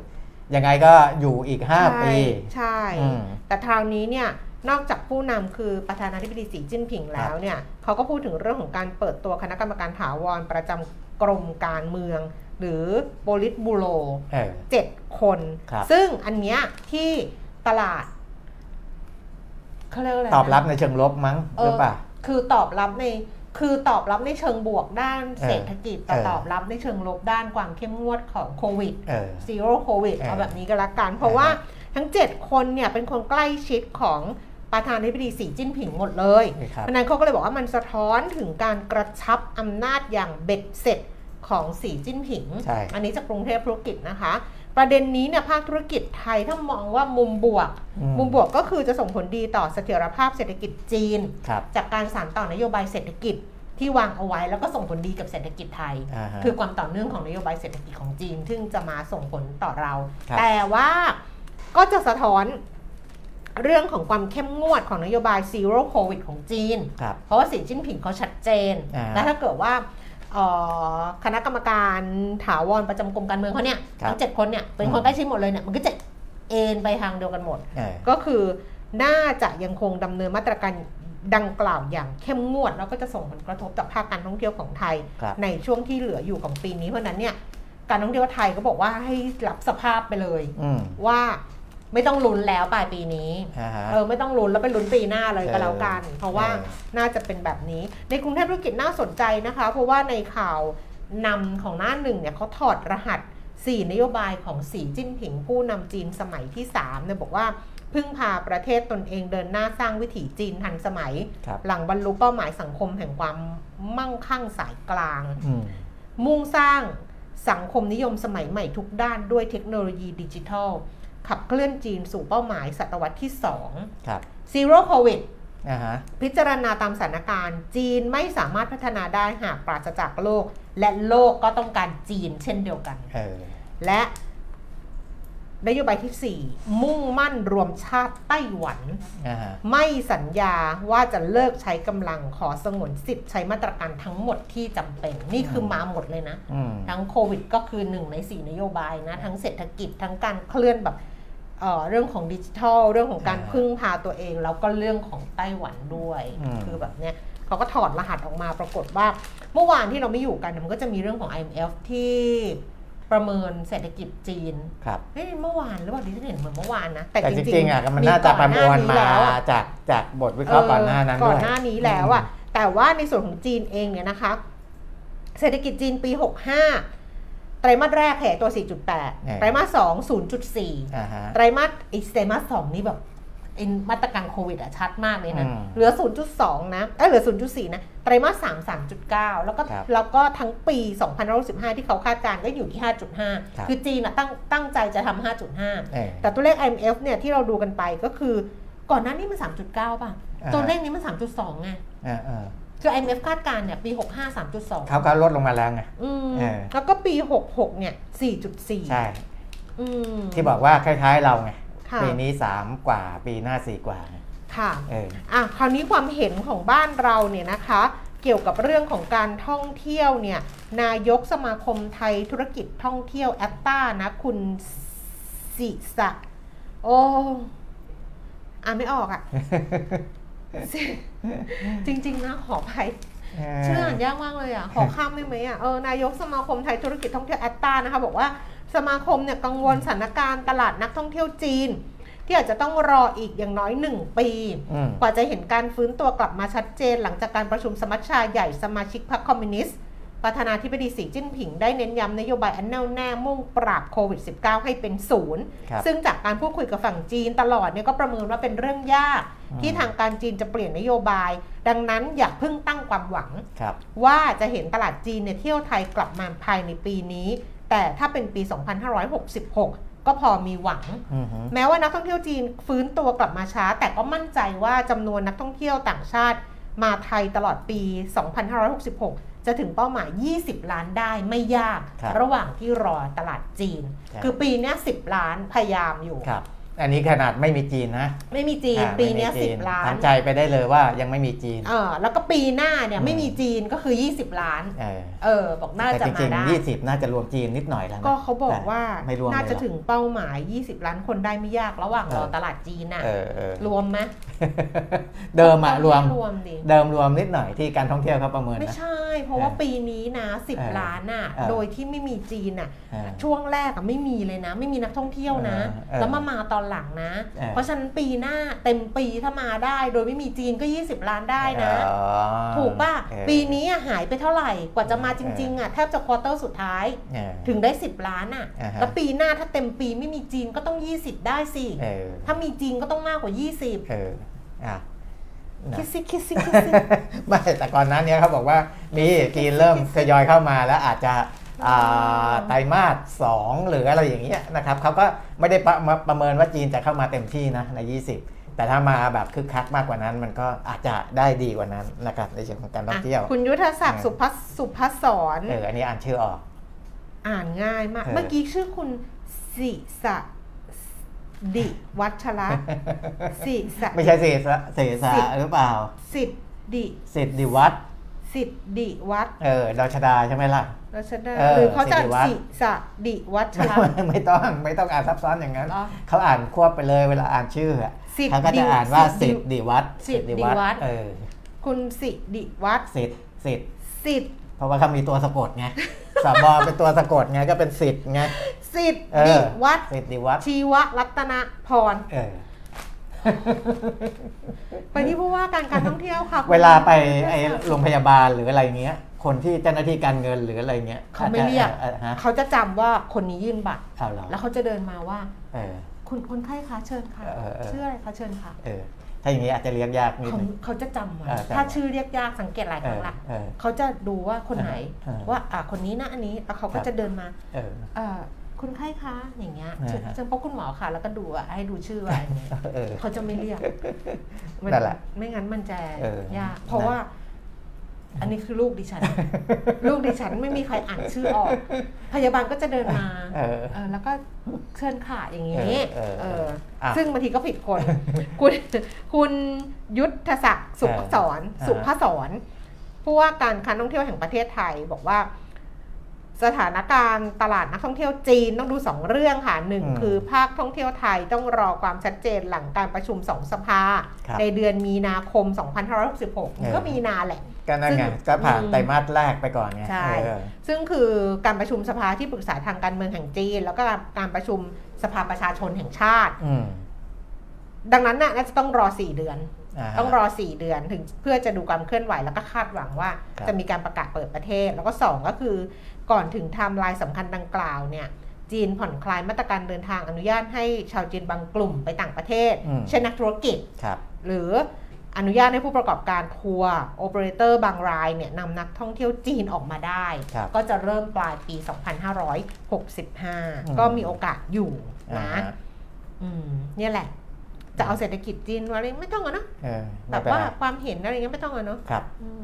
S3: ยังไงก็อยู่อีก 5 ปี
S2: ใช่
S3: อืม
S2: แต่คราวนี้เนี่ย นอกจากผู้นำคือประธานาธิบดีสีจิ้นผิงแล้วเนี่ย เขาก็พูดถึงเรื่องของการเปิดตัวคณะกรรมการถาวรประจำกรมการเมือง หรือโปลิตบูโร
S3: เออ
S2: เจ็ดคน
S3: ครับ
S2: ซึ่งอันเนี้ยที่ตลาดเขาเรียกว่าอะไรนะ
S3: ตอบรับในเชิงลบมั้ง
S2: เอ
S3: หรือ
S2: อ
S3: เปล่า
S2: คือตอบรับใน คือตอบรับในเชิงบวกด้านเศรษฐกิจแต่
S3: เออ
S2: ตอบรับในเชิงลบด้านความเข้มงวดของโควิด
S3: เออ
S2: zero โควิด
S3: เออ
S2: เอาแบบนี้ก็แล้วกัน เพราะ
S3: เออ
S2: ว่าทั้ง 7 คนเนี่ยเป็นคนใกล้ชิดของประธานาธิบดีสีจิ้นผิงหมดเลย
S3: ครับ
S2: เพราะฉะนั้นเขาก็เลยบอกว่ามันสะท้อนถึงการกระชับอำนาจอย่างเบ็ดเสร็จของสีจิ้นผิง
S3: ใช่
S2: อันนี้จากกรุงเทพธุรกิจนะคะ ประเด็นนี้เนี่ยภาคธุรกิจไทยถ้ามองว่ามุมบวก
S3: อื
S2: มุมบวกก็คือจะส่งผลดีต่อเสถียรภาพเศรษฐกิจจีน
S3: ครับ
S2: จากการสานต่อนโยบายเศรษฐกิจที่วางเอาไว้แล้วก็ส่งผลดีกับเศรษฐกิจไทย
S3: อ่าฮะ
S2: คือความต่อเนื่องของนโยบายเศรษฐกิจของจีน ซึ่งจะมาส่งผลต่อเรา
S3: ครับ
S2: แต่ว่าก็จะสะท้อนเรื่องของความเข้มงวดของนโยบาย zero covid ของจีน
S3: ครับ
S2: เพราะว่าสีจิ้นผิงเขาชัดเจน
S3: อ่า
S2: และถ้าเกิดว่าเอ่อ คณะกรรมการถาวรประจำกรมการเมืองเขาเนี่ย
S3: ครับ
S2: ทั้งเจ็ดคนเนี่ยเป็นคน
S3: อืม
S2: ใกล้ชิดหมดเลยเนี่ยมันก็จะเอ็นไปทางเดียวกันหมด
S3: เออ
S2: ก็คือน่าจะยังคงดำเนินมาตรการดังกล่าวอย่างเข้มงวด แล้วก็จะส่งผลกระทบต่อภาคการท่องเที่ยวของไทย
S3: ครับ
S2: ในช่วงที่เหลืออยู่ของปีนี้เพราะฉะนั้นเนี่ยการท่องเที่ยวไทยก็บอกว่าให้รับสภาพไปเลย
S3: อืม
S2: ว่า ไม่ต้องลุ้นแล้วปลายปีนี้
S3: อ่าฮะ
S2: เออไม่ต้องลุ้นแล้วไปลุ้นปีหน้าเลยก็
S3: เออ
S2: แล้วกัน เพราะว่า
S3: เออ
S2: น่าจะเป็นแบบนี้ ในกรุงเทพธุรกิจน่าสนใจนะคะ เพราะว่าในข่าวนำของหน้าหนึ่งเนี่ยเขาถอดรหัส 4 นโยบายของสีจิ้นผิงผู้นำจีนสมัยที่3เนี่ยบอกว่าพึ่งพาประเทศตนเองเดินหน้าสร้างวิถีจีนทันสมัย
S3: ครับ
S2: หลังบรรลุเป้าหมายสังคมแห่งความมั่งคั่งสายกลาง
S3: อืม
S2: มุ่งสร้างสังคมนิยมสมัยใหม่ทุกด้านด้วยเทคโนโลยีดิจิทัล ขับเคลื่อนจีนสู่เป้าหมายศตวรรษที่
S3: ครับ
S2: 2 Zero Covid
S3: อ่าฮะ
S2: พิจารณาตามสถานการณ์ จีนไม่สามารถพัฒนาได้หากปราศจากโลก และโลกก็ต้องการจีนเช่นเดียวกัน
S3: เออ
S2: และนโยบายที่ 4 มุ่งมั่นรวมชาติไต้หวัน
S3: อ่าฮะ
S2: ไม่สัญญาว่าจะเลิกใช้กำลังขอสงวนสิทธิ์ใช้มาตรการทั้งหมดที่จำเป็น นี่คือมาหมดเลยนะ
S3: อืม
S2: ทั้งโควิดก็คือหนึ่งในสี่นโยบายนะ ทั้งเศรษฐกิจทั้งการเคลื่อนแบบ เอ่อเรื่องของดิจิทัล เรื่องของการ
S3: อ่า
S2: พึ่งพาตัวเอง แล้วก็เรื่องของไต้หวันด้วย
S3: อืม
S2: คือแบบเนี้ยเขาก็ถอดรหัสออกมาปรากฏว่า เมื่อวานที่เราไม่อยู่กันเนี่ยมันก็จะมีเรื่องของ IMF ที่ประเมินเศรษฐกิจจีน
S3: ครับ
S2: เฮ้ยเมื่อวานหรือเปล่าที่ฉันเห็นเหมือนเมื่อวานนะ
S3: แต่จริงๆอะมันน่าจะประมวลมา
S2: แล้วอะ
S3: จากจากบทวิเคราะห์ก่อนหน้านั้น
S2: ก่
S3: ด้
S2: อ
S3: วนย
S2: หน้านี้แล้วอะแต่ว่าในส่วนของจีนเองเนี่ยนะคะ เศรษฐกิจจีนปี 65 ไตรมาสแรกขยายตัว 4.8 ไตรมาส2 0.4
S3: อ่าฮะ
S2: ไตรมาสไอ้ไตรมาส2นี่แบบไอ้มาตรการโควิดอะชัดมากเลยนะ
S3: อืม
S2: เหลือ 0.2 นะเอ้ยเหลือ 0.4 นะ ไตรมาส 3 3.9 แล้วก็
S3: ครับ
S2: แล้วก็ทั้งปี2015 ที่เขาคาดการณ์ก็อยู่ที่
S3: ครับ
S2: 5.5 คือจีนอะตั้งตั้งใจจะทำ5.5
S3: เออ
S2: แต่ตัวเลข IMF เนี่ยที่เราดูกันไปก็คือก่อนหน้านี้มัน 3.9 ป่ะ
S3: อ่าฮะ
S2: ตัวเลขนี้มัน 3.2 ไง
S3: เออเออ
S2: คือ IMF คาดการณ์เนี่ยปี 65 3.2
S3: เขาก็ลดลงมาแล้วไง
S2: อืม
S3: เออ
S2: แล้วก็ปี 66 เนี่ย 4.4
S3: ใช่
S2: อืม
S3: ที่บอกว่าคล้ายๆเราไง
S2: ค่ะ
S3: ปีนี้สามกว่าปีหน้าสี่กว่าไง
S2: ค่ะ
S3: เออ
S2: อะคราวนี้ความเห็นของบ้านเราเนี่ยนะคะ เกี่ยวกับเรื่องของการท่องเที่ยวเนี่ยนายกสมาคมไทยธุรกิจท่องเที่ยวแอตตานะคุณสิสะโอ้อ่านไม่ออกอะสิ จริง ๆ นะขออภัยชื่ออ่านยากมากเลยอะ ขอข้ามได้ไหมอะ เออนายกสมาคมไทยธุรกิจท่องเที่ยวแอตตานะคะ บอกว่าสมาคมเนี่ยกังวลสถานการณ์ตลาดนักท่องเที่ยวจีน ที่อาจจะต้องรออีกอย่างน้อยหนึ่งปี
S3: อืม
S2: กว่าจะเห็นการฟื้นตัวกลับมาชัดเจน หลังจากการประชุมสมัชชาใหญ่สมาชิกพรรคคอมมิวนิสต์ ประธานาธิบดีสีจิ้นผิงได้เน้นย้ำนโยบายอันแน่วแน่มุ่งปราบโควิด -19 ให้เป็นศูนย์
S3: ครับ
S2: ซึ่งจากการพูดคุยกับฝั่งจีนตลอดเนี่ยก็ประเมินว่าเป็นเรื่องยาก
S3: อืม
S2: ที่ทางการจีนจะเปลี่ยนนโยบาย ดังนั้นอย่าเพิ่งตั้งความหวัง
S3: ครับ
S2: ว่าจะเห็นตลาดจีนเนี่ยเที่ยวไทยกลับมาภายในปีนี้ แต่ถ้าเป็นปี 2566ก็พอมีหวัง
S3: อือฮึ
S2: แม้ว่านักท่องเที่ยวจีนฟื้นตัวกลับมาช้า แต่ก็มั่นใจว่าจำนวนนักท่องเที่ยวต่างชาติมาไทยตลอดปี 2566 จะถึงเป้าหมาย 20 ล้านได้ไม่ยาก
S3: ครับ
S2: ระหว่างที่รอตลาดจีน
S3: ครับ
S2: คือปีเนี้ย10 ล้านพยายามอยู่
S3: ครับ อันนี้ขนาดไม่มีจีนนะ
S2: ไม่มีจีน
S3: อ่า
S2: ปีเนี้ย
S3: ไม่มีจี
S2: 10ล้าน
S3: ทำใจไปได้เลยว่ายังไม่มีจีน
S2: เออแล้วก็ปีหน้าเนี่ย
S3: อืม
S2: ไม่มีจีนก็คือ 20 ล้าน
S3: เออ
S2: เออ บอกน่า
S3: แต่
S2: จะ
S3: จ
S2: มา
S3: ริง
S2: ได้
S3: ๆยี่สิบน่าจะรวมจีนนิดหน่อยแล้วนะ
S2: ก็เขาบอกว่า
S3: แต่ไม่รวม
S2: น่าจะ
S3: เลยเหรอ
S2: ถึงเป้าหมาย 20 ล้านคนได้ไม่ยากระหว่างรอ
S3: เออ
S2: ตลาดจีนน่ะ
S3: เออเออ
S2: รวมไหม
S3: เดิมอะรวม
S2: รวมดิ
S3: เดิมรวมนิดหน่อยที่การท่องเที่ยวเขาประเมิน
S2: ไม่
S3: นะ
S2: ใช่ เพราะว่า
S3: เออ
S2: ปีนี้นะ
S3: เออ
S2: 10 ล้านน่ะ
S3: เออ
S2: โดยที่ไม่มีจีนน่ะ
S3: เออ
S2: ช่วงแรกอะไม่มีเลยนะ ไม่มีนักท่องเที่ยวนะ
S3: เออเออ
S2: แล้วมามาตอนหลังนะ
S3: เออ
S2: เพราะฉะนั้นปีหน้าเต็มปีถ้ามาได้ โดยไม่มีจีนก็ 20 ล้านได้นะ
S3: อ๋อ
S2: ถูกป่ะ
S3: เออ
S2: ปีนี้อะหายไปเท่าไหร่กว่าจะมาจริงๆอะแทบจะควอเตอร์สุดท้าย
S3: เออ
S2: ถึงได้ 10 ล้านอะ
S3: อ่าฮะ
S2: แล้วปีหน้าถ้าเต็มปีไม่มีจีนก็ต้อง 20 ได้สิ
S3: เออ
S2: ถ้ามีจีนก็ต้องมากกว่า 20
S3: เอออะนะ
S2: คิดซิคิดซิคิดซิ
S3: ไม่แต่ก่อนหนั้นเนี่ยเขาบอกว่ามีจีนเริ่มทยอยเข้ามาแล้วอาจจะอ่า ไตรมาสสองหรืออะไรอย่างเงี้ยนะครับเขาก็ไม่ได้ประมาประเมินว่าจีนจะเข้ามาเต็มที่นะใน 20แต่ถ้ามาแบบคึกคักมากกว่านั้นมันก็อาจจะได้ดีกว่านั้นนะครับในเชิงของการท่องเที่ยว
S2: อะคุณยุทธศักดิ์
S3: เออ
S2: สุพัสสุพัสสอน
S3: เอออันนี้อ่านชื่อออก
S2: อ่านง่ายมาก
S3: เออ
S2: เมื่อกี้ชื่อคุณสิสะดิวัชระสิสะ
S3: ไม่ใช่เสสะเสสะ
S2: สิ
S3: หรือเปล่า
S2: สิทธิดิ
S3: สิทธิวัฒน์
S2: สิทธิดิวัด
S3: เออดาวชดาใช่ไหมล่ะ
S2: รัชดา
S3: เออ
S2: หรือเขาจะ
S3: สิริวัฒน์
S2: สิสะดิวัชระ
S3: ไม่ต้องไม่ต้องอ่านซับซ้อนอย่างนั้น
S2: เหรอ
S3: เขาอ่านควบไปเลยเวลาอ่านชื่ออะ
S2: สิทธิ
S3: เขาก็จะอ่านว่า
S2: สิ
S3: สิ
S2: ท
S3: ท
S2: ธิ
S3: ธิวัฒน์
S2: สิทธิวัฒน์
S3: เออ
S2: คุณสิดิวัด
S3: สิทธิ์สิทธิ์
S2: สิทธิ
S3: เพราะว่าเขามีตัวสะกดไงสบอเป็นตัวสะกดไงก็เป็นสิทธิ์ไง
S2: สิทธิ
S3: เอ
S2: ดิ
S3: อ
S2: วัด
S3: สิทธิวัฒน์
S2: ชีวรัตนพร
S3: เออ
S2: ไปที่ผู้ว่าการการท่องเที่ยวค่ะคุณ
S3: เวลาไปไอ
S2: ยุทธศักดิ์
S3: โรงพยาบาลหรืออะไรเงี้ย คนที่เจ้าหน้าที่การเงินหรืออะไรเงี้ย
S2: เขาไม่เรียก
S3: ออฮะ
S2: เขาจะจำว่าคนนี้ยื่นบัตร
S3: เอาเหรอ
S2: แล้วเขาจะเดินมาว่า
S3: เออ
S2: คุณคนไข้คะเชิญค่ะ
S3: เออเออ
S2: ชื่ออะไรคะเชิญค่ะ
S3: เออถ้าอย่างงี้อาจจะเรียกยากนิด
S2: เขา
S3: นึง
S2: เขาจะจำไว้
S3: เออจำไว้
S2: ถ้าชื่อเรียกยากสังเกตหลายครั้งละ
S3: เออเออ
S2: เขาจะดูว่าคนไหน
S3: เออ
S2: ว่าอะคนนี้นะอันนี้แล้วเขาก็
S3: ครับ
S2: จะเดินมา
S3: เออ
S2: เอ่อคุณไข้คะอย่างเงี้ย
S3: อ่าฮะ
S2: เชิญพบคุณหมอค่ะแล้วก็ดูอะให้ดูชื่อไว้อย่างเงี้ย
S3: เออ
S2: เขาจะไม่เรียกมั
S3: นั่นแหละ
S2: ไม่งั้นมันจะ
S3: เออยา
S2: กเพราะว่า อันนี้คือลูกดิฉัน ลูกดิฉันไม่มีใครอ่านชื่อออก พยาบาลก็จะเดินมา
S3: เออ
S2: เออแล้วก็เชิญค่ะอย่างนี้
S3: เออเออ
S2: เออ
S3: อะ
S2: ซึ่งบางทีก็ผิดคน คุณคุณยุทธศักดิ์สุภศร
S3: เออ
S2: สุภศรผู้ว่าการการท่องเที่ยวแห่งประเทศไทยบอกว่า สถานการณ์ตลาดนักท่องเที่ยวจีนต้องดูสองเรื่องค่ะหนึ่ง
S3: อืม
S2: คือภาคท่องเที่ยวไทยต้องรอความชัดเจนหลังการประชุมสองสภา
S3: ครับ
S2: ในเดือนมีนาคม 2566มันก็
S3: เออ
S2: มีนาแหละ
S3: ก็นั่นไง
S2: ซึ่ง
S3: ก็ผ่าน
S2: อืม
S3: ไตรมาสแรกไปก่อนไง
S2: ใช่
S3: เออ
S2: ซึ่งคือการประชุมสภาที่ปรึกษาทางการเมืองแห่งจีน แล้วก็การประชุมสภาประชาชนแห่งชาติ
S3: อืม
S2: ดังนั้นน่ะน่าจะต้องรอ 4 เดือนา
S3: ฮะ
S2: ต้องรอ 4 เดือนถึงเพื่อจะดูความเคลื่อนไหวแล้วก็คาดหวังว่า
S3: ครับ
S2: จะมีการประกาศเปิดประเทศ แล้วก็ 2 ก็คือ ก่อนถึงไทม์ไลน์สำคัญดังกล่าวเนี่ยจีนผ่อนคลายมาตรการเดินทางอนุญาตให้ชาวจีนบางกลุ่มไปต่างประเทศ
S3: อืม
S2: เช่นนักธุรกิจ
S3: ครับ
S2: หรืออนุญาตให้ผู้ประกอบการทัวร์โอเปอเรเตอร์บางรายเนี่ยนำนักท่องเที่ยวจีนออกมาได้
S3: ครับ
S2: ก็จะเริ่มปลายปี
S3: อืม
S2: 2565 ก็มีโอกาสอยู่
S3: อ่า
S2: นะ
S3: ฮะ
S2: อืมเนี่ยแหละ จะเอาเศรษฐกิจจีนอะไรไม่ต้องอะเนาะ
S3: เออ
S2: แบ
S3: ไม่
S2: บ
S3: เป็น
S2: ว่า
S3: ไร
S2: ความเห็นอะไรเงี้ยไม่ต้องอะเนาะ
S3: ครับ
S2: อืม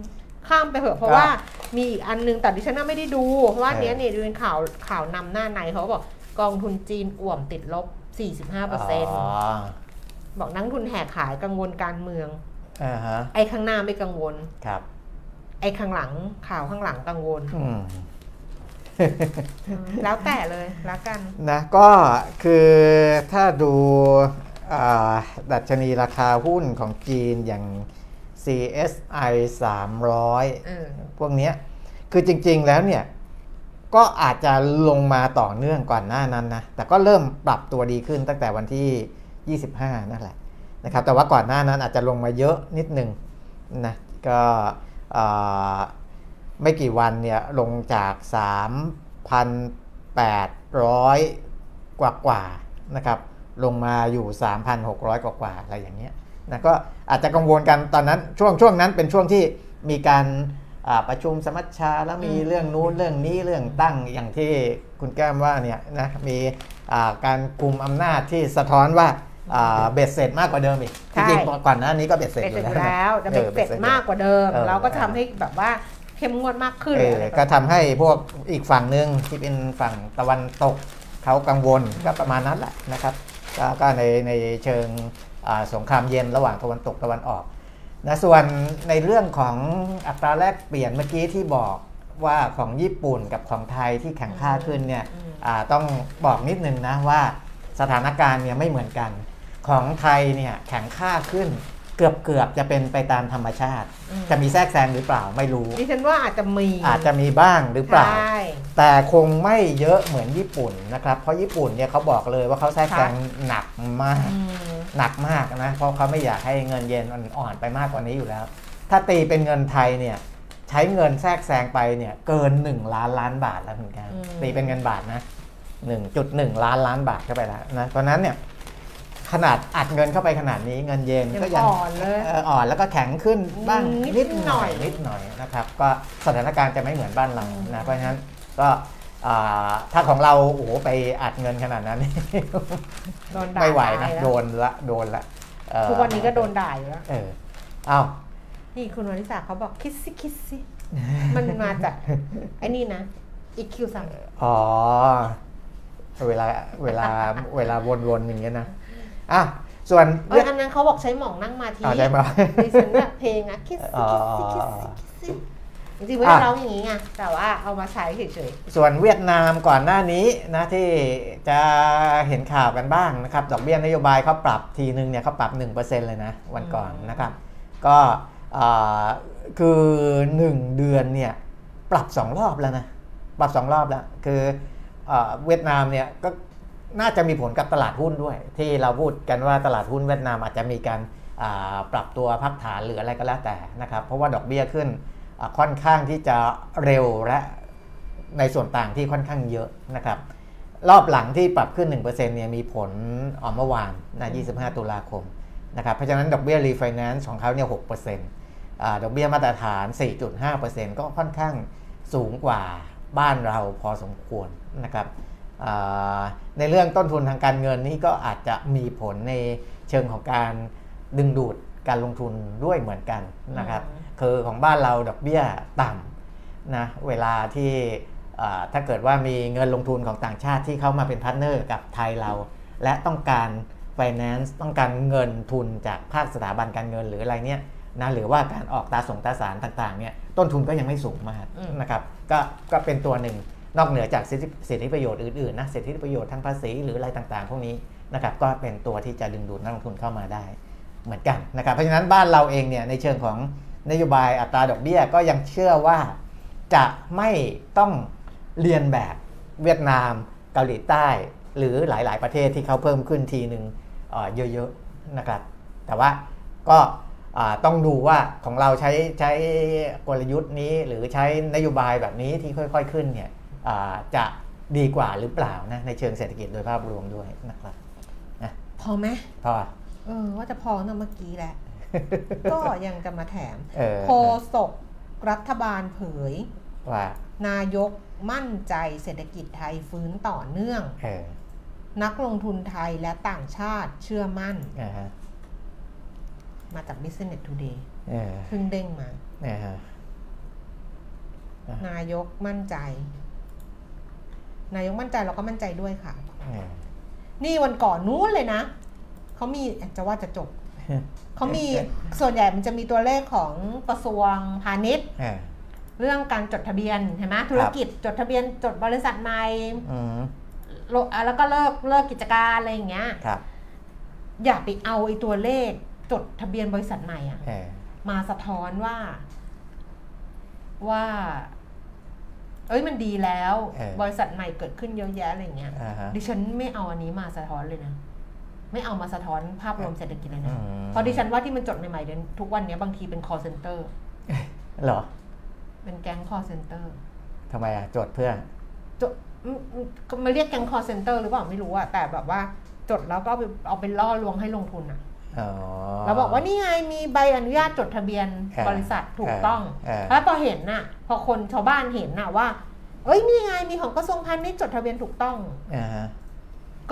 S2: ข้ามไปเถอะเพราะ
S3: ก็
S2: ว่ามีอีกอันนึงแต่ดิฉันน่ะไม่ได้ดู เพราะว่า
S3: เออ
S2: เนี้ยเนี่ยดูเป็นข่าวข่าวนำหน้าในเขาบอกกองทุนจีนอ่วมติดลบ 45เปอร์เซ็นต์
S3: อ๋อ
S2: บอกนักทุนแห่ขายกังวลการเมือง
S3: อ่าฮะ
S2: ไอ้ข้างหน้าไม่กังวล
S3: ครับ
S2: ไอ้ข้างหลังข่าวข้างหลังกังวล
S3: อืม
S2: อืมแล้วแต่เลยแล้วกัน
S3: นะก็คือถ้าดูอ่าดัชนีราคาหุ้นของจีนอย่าง CSI 300
S2: เออ
S3: พวกเนี้ยคือจริงๆแล้วเนี่ยก็อาจจะลงมาต่อเนื่องก่อนหน้านั้นนะ แต่ก็เริ่มปรับตัวดีขึ้นตั้งแต่วันที่ 25 นั่นแหละนะครับ แต่ว่าก่อนหน้านั้นอาจจะลงมาเยอะนิดนึงนะก็อ่าไม่กี่วันเนี่ยลงจาก 3,800 กว่ากว่าๆนะครับ ลงมาอยู่ 3,600 กว่ากว่าๆอะไรอย่างเงี้ย นะก็อาจจะกังวลกันตอนนั้นช่วงช่วงนั้นเป็นช่วงที่มีการอ่าประชุมสมัชชาแล้วมี
S2: อืม
S3: เรื่องนู้นเรื่องนี้เรื่องตั้งอย่างที่คุณแก้มว่าเนี่ยนะมีอ่าการกลุ่มอำนาจที่สะท้อนว่าอ่าเบ็ดเสร็จมากกว่าเดิมอีก
S2: ใช่
S3: จริงๆก่อนหน้านี้ก็เบ็ดเสร็จ
S2: เป็น
S3: อ
S2: เสร็
S3: ยู่
S2: จ
S3: แล้ว
S2: อยู่แล้วจะเป็น
S3: ออ
S2: เสร็จ
S3: อยู่
S2: มากกว่าเดิม
S3: เออ
S2: เราก็ทำให้แบบว่าเข้มงวดมากขึ้น
S3: เออ
S2: อะไรแบบ
S3: ก็ทำให้พวกอีกฝั่งหนึ่งที่เป็นฝั่งตะวันตกเขากังวลก็ประมาณนั้นแหละนะครับก็ก็ในในเชิงอ่า สงครามเย็นระหว่างตะวันตกตะวันออกนะส่วนในเรื่องของอัตราแลกเปลี่ยนเมื่อกี้ที่บอกว่าของญี่ปุ่นกับของไทยที่แข่งค่าขึ้นเนี่ย
S2: อืม
S3: อ่าต้องบอกนิดนึงนะว่าสถานการณ์เนี่ยไม่เหมือนกัน ของไทยเนี่ยแข็งค่าขึ้น เกือบเกือบจะเป็นไปตามธรรมชาติ
S2: อืม
S3: จะมีแทรกแซงหรือเปล่าไม่รู้
S2: ดิฉันว่าอาจจะมี
S3: อาจจะมีบ้างหรือเปล่า
S2: ใช่
S3: แต่คงไม่เยอะเหมือนญี่ปุ่นนะครับ เพราะญี่ปุ่นเนี่ยเขาบอกเลยว่าเขาแทรกแซงหนักมาก
S2: อืม
S3: หนักมากนะ เพราะเขาไม่อยากให้เงินเยนอ่อนไปมากกว่านี้อยู่แล้ว ถ้าตีเป็นเงินไทยเนี่ยใช้เงินแทรกแซงไปเนี่ยเกิน 1 ล้านล้านบาทแล้วเหมือนกันตีเป็นเงินบาทนะ1.1 ล้านล้านบาทเข้าไปแล้วนะเพราะฉะนั้นเนี่ย ขนาดอัดเงินเข้าไปขนาดนี้เงินเยน
S2: ยัง
S3: ก็ยัง
S2: อ่อนเลย
S3: เอ่ออ่อนแล้วก็แข็งขึ้นบ้าง
S2: อืม
S3: นิดหน่อย
S2: นิ
S3: นิ
S2: ด
S3: ด
S2: ห
S3: ห
S2: น่
S3: น่
S2: อ
S3: อยยนะครับก็สถานการณ์จะไม่เหมือนบ้านเรานะเพราะฉะนั้นก็อ่าถ้าของเราโอ้โหไปอัดเงินขนาดนั้น
S2: โดนด่า
S3: ไม่ไหวนะ
S2: ตายแล้
S3: โดนละโดนละเอ่อ
S2: ทุกวันนี้ก็โดนด่าอยู่แล้ว
S3: เออเอา
S2: นี่คุณวริษาเขาบอกคิดสิคิดสิมันมาจากไอ้นี่นะอีคิวสั่ง
S3: อ๋อเวลาเวลาเวลาวนๆอย่างเงี้ยนะ อะส่วน
S2: เอออันนั้นเขาบอกใช้หมองนั่งมาที
S3: อ่าใช่ไหม
S2: ดิฉันแบบเพลงอะคิดสิ
S3: อ๋อ
S2: คิดสิคิดสิคิดสิจริงๆไม่ได้ร้องอย่างนี้ไงแต่ว่าเอามาใช้เฉย
S3: ส่วนเวียดนามก่อนหน้านี้นะที่จะเห็นข่าวกันบ้างนะครับดอกเบี้ยนโยบายเขาปรับทีนึงเนี่ยเขาปรับ 1%เลยนะวันก่อนนะครับ ก็อ่าคือ 1 เดือนเนี่ยปรับ 2 รอบแล้วนะ ปรับ 2 รอบแล้ว คืออาเวียดนามเนี่ยก็ น่าจะมีผลกับตลาดหุ้นด้วย ที่เราพูดกันว่าตลาดหุ้นเวียดนามอาจจะมีการปรับตัวพักฐานหรืออะไรก็แล้วแต่นะครับเพราะว่าดอกเบี้ยขึ้นค่อนข้างที่จะเร็วและในส่วนต่างที่ค่อนข้างเยอะนะครับรอบหลังที่ปรับขึ้น 1%เนี่ยมีผลออกเมื่อวานนะ25 ตุลาคมนะครับเพราะฉะนั้นดอกเบี้ยรีไฟแนนซ์ของเขาเนี่ย6%อดอกเบี้ยมาตรฐาน 4.5%ก็ค่อนข้างสูงกว่าบ้านเราพอสมควรนะครับ ในเรื่องต้นทุนทางการเงินนี่ก็อาจจะมีผลในเชิงของการดึงดูดการลงทุนด้วยเหมือนกันนะครับ คือของบ้านเราดอกเบี้ยต่ำนะเวลาที่อ่าถ้าเกิดว่ามีเงินลงทุนของต่างชาติที่เข้ามาเป็น partner กับไทยเรา และต้องการ finance ต้องการเงินทุนจากภาคสถาบันการเงินหรืออะไรเนี่ยนะหรือว่าการออกตราส่งตราสารต่างๆเนี่ยต้นทุนก็ยังไม่สูงมาก
S2: อืม
S3: นะครับก็ก็เป็นตัวหนึ่ง นอกเหนือจากสิทธิประโยชน์อื่นๆนะสิทธิประโยชน์ทางภาษีหรืออะไรต่างๆ พวกนี้นะครับก็เป็นตัวที่จะดึงดูดนักลงทุนเข้ามาได้เหมือนกันนะครับเพราะฉะนั้นบ้านเราเองเนี่ยในเชิงของนโยบายอัตราดอกเบี้ยก็ยังเชื่อว่าจะไม่ต้องเรียนแบบเวียดนาม เกาหลีใต้ หรือหลายๆประเทศที่เขาเพิ่มขึ้นทีหนึ่งเยอะๆนะครับ แต่ว่าก็ต้องดูว่าของเราใช้ใช้กลยุทธ์นี้หรือใช้นโยบายแบบนี้ที่ค่อย ๆ ขึ้นเนี่ย จะดีกว่าหรือเปล่านะในเชิงเศรษฐกิจโดยภาพรวมด้วยนะครับ
S2: ๆพอไหม
S3: พอ
S2: เออว่าจะพอตั้งเมื่อกี้แหละ ก็ยังจะมาแถม
S3: เออ
S2: โฆษกรัฐบาลเผย
S3: ว่า
S2: นายกมั่นใจเศรษฐกิจไทยฟื้นต่อเนื่อง
S3: เออ
S2: นักลงทุนไทยและต่างชาติเชื่อมั่น
S3: อ่าฮะ
S2: มาจาก Business Today
S3: เออ
S2: เพิ่งเด้งมา
S3: อ่าฮะ
S2: นายกมั่นใจ นายกมั่นใจเราก็มั่นใจด้วยค่ะ
S3: เออ
S2: นี่วันก่อนนู้นเลยนะ เขามีจะว่าจะจบ เขามีส่วนใหญ่มันจะมีตัวเลขของกระทรวงพาณิชย์
S3: เออ
S2: เรื่องการจดทะเบียนเห็นไหมธุรกิจจดทะเบียนจดบริษัทใหม่
S3: อืม
S2: โลอะแล้วก็เลิกเลิกกิจการอะไรอย่างเงี้ย
S3: ครับ
S2: อย่าไปเอาไอ้ตัวเลขจดทะเบียนบริษัทใหม่อะ
S3: เออ
S2: มาสะท้อนว่าว่า เอ้ยมันดีแล้วบริษัทใหม่เกิดขึ้นเยอะแยะอะไรอย่างเงี้ย
S3: อ่าฮะ
S2: ดิฉันไม่เอาอันนี้มาสะท้อนเลยนะ ไม่เอามาสะท้อนภาพรวมเศรษฐกิจเลย
S3: อื
S2: นะ
S3: ม
S2: เพราะดิฉันว่าที่มันจดใหม่ๆเดี๋ยวทุกวันนี้บางทีเป็น call center
S3: เหรอ
S2: เป็นแก๊ง call center
S3: ทำไมอะจดเพื่อ
S2: จดอืมอืมก็มาเรียกแก๊ง call center หรือเปล่าไม่รู้อะแต่แบบว่าจดแล้วก็เอาไปเอาไปล่อลวงให้ลงทุนอะ
S3: อ๋อ
S2: แล้วบอกว่านี่ไงมีใบอนุญาตจดทะเบียน
S3: เออบ
S2: ริษัทถูกต้อง
S3: เออ
S2: แล้วพอเห็นน่ะ พอคนชาวบ้านเห็นน่ะว่า เอ้ยนี่ไงมีของกระทรวงพาณิชย์จดทะเบียนถูกต้อง
S3: อ่าฮะ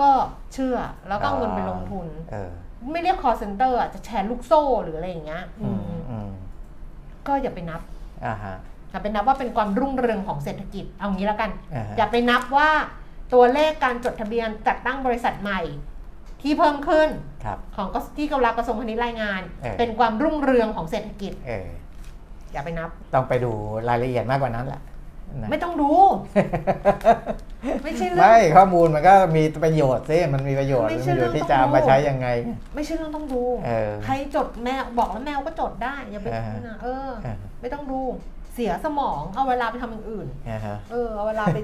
S2: ก็เชื่อแล้วก็เอาเงินไปลงทุน
S3: เออ
S2: ไม่เรียก call center อะจะแชร์ลูกโซ่หรืออะไรอย่างเงี้ย
S3: อื
S2: อื
S3: ม
S2: ม
S3: อืม
S2: ก็อย่าไปนับ
S3: อ่าฮะ
S2: อย่าไปนับว่าเป็นความรุ่งเรืองของเศรษฐกิจเอางี้แล้วกัน
S3: อ่าฮะ
S2: อย่าไปนับว่าตัวเลขการจดทะเบียนจัดตั้งบริษัทใหม่ ที่เพิ่มขึ้น
S3: ครับ
S2: ของกสที่กำลังกระทรวงพาณิชย์รายงาน
S3: เออ
S2: เป็นความรุ่งเรืองของเศรษฐกิจ
S3: เออ
S2: อย่าไปนับ
S3: ต้องไปดูรายละเอียดมากกว่านั้นแหละนะ
S2: ไม่ต้องดูไม่ใช่เรื่อ
S3: ไม่
S2: ง
S3: ข้อมูลมันก็มีประโยชน์สิมันมีประโยชน์
S2: ไม่
S3: มัน
S2: ใช่
S3: มีประโยชน์
S2: เรื่อง
S3: ที่
S2: ต้อง
S3: จะเอามา
S2: รู้
S3: ใช้ยังไง
S2: ไม่ใช่เรื่องต้องดู
S3: เออ
S2: ใครจดแมวบอกแล้วแมวก็จดได้อย่าไป
S3: อ่าฮะ
S2: นะเออ
S3: เออ
S2: ไม่ต้องดู เสียสมองเอาเวลาไปทำอย่างอื่น
S3: อ่าฮะ
S2: เออเอาเวลาไป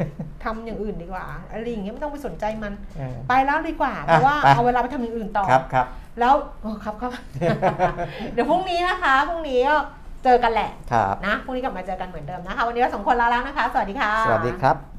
S2: ทำอย่างอื่นดีกว่าอะไรอย่างเงี้ยไม่ต้องไปสนใจมัน
S3: เออ
S2: ไปแล้วดีกว่าเพราะว่า
S3: ไป
S2: เอาเวลาไปทำอย่างอื่นต่อ
S3: ครับครับ
S2: แล้วโอ้ครับครับเดี๋ยวพรุ่งนี้นะคะพรุ่งนี้ก็เจอกันแหละ
S3: ครับ
S2: นะพรุ่งนี้กลับมาเจอกันเหมือนเดิมนะคะ วันนี้เราสองคนลาแล้วนะคะ สวัสดีค่ะ
S3: สวัสดีครับ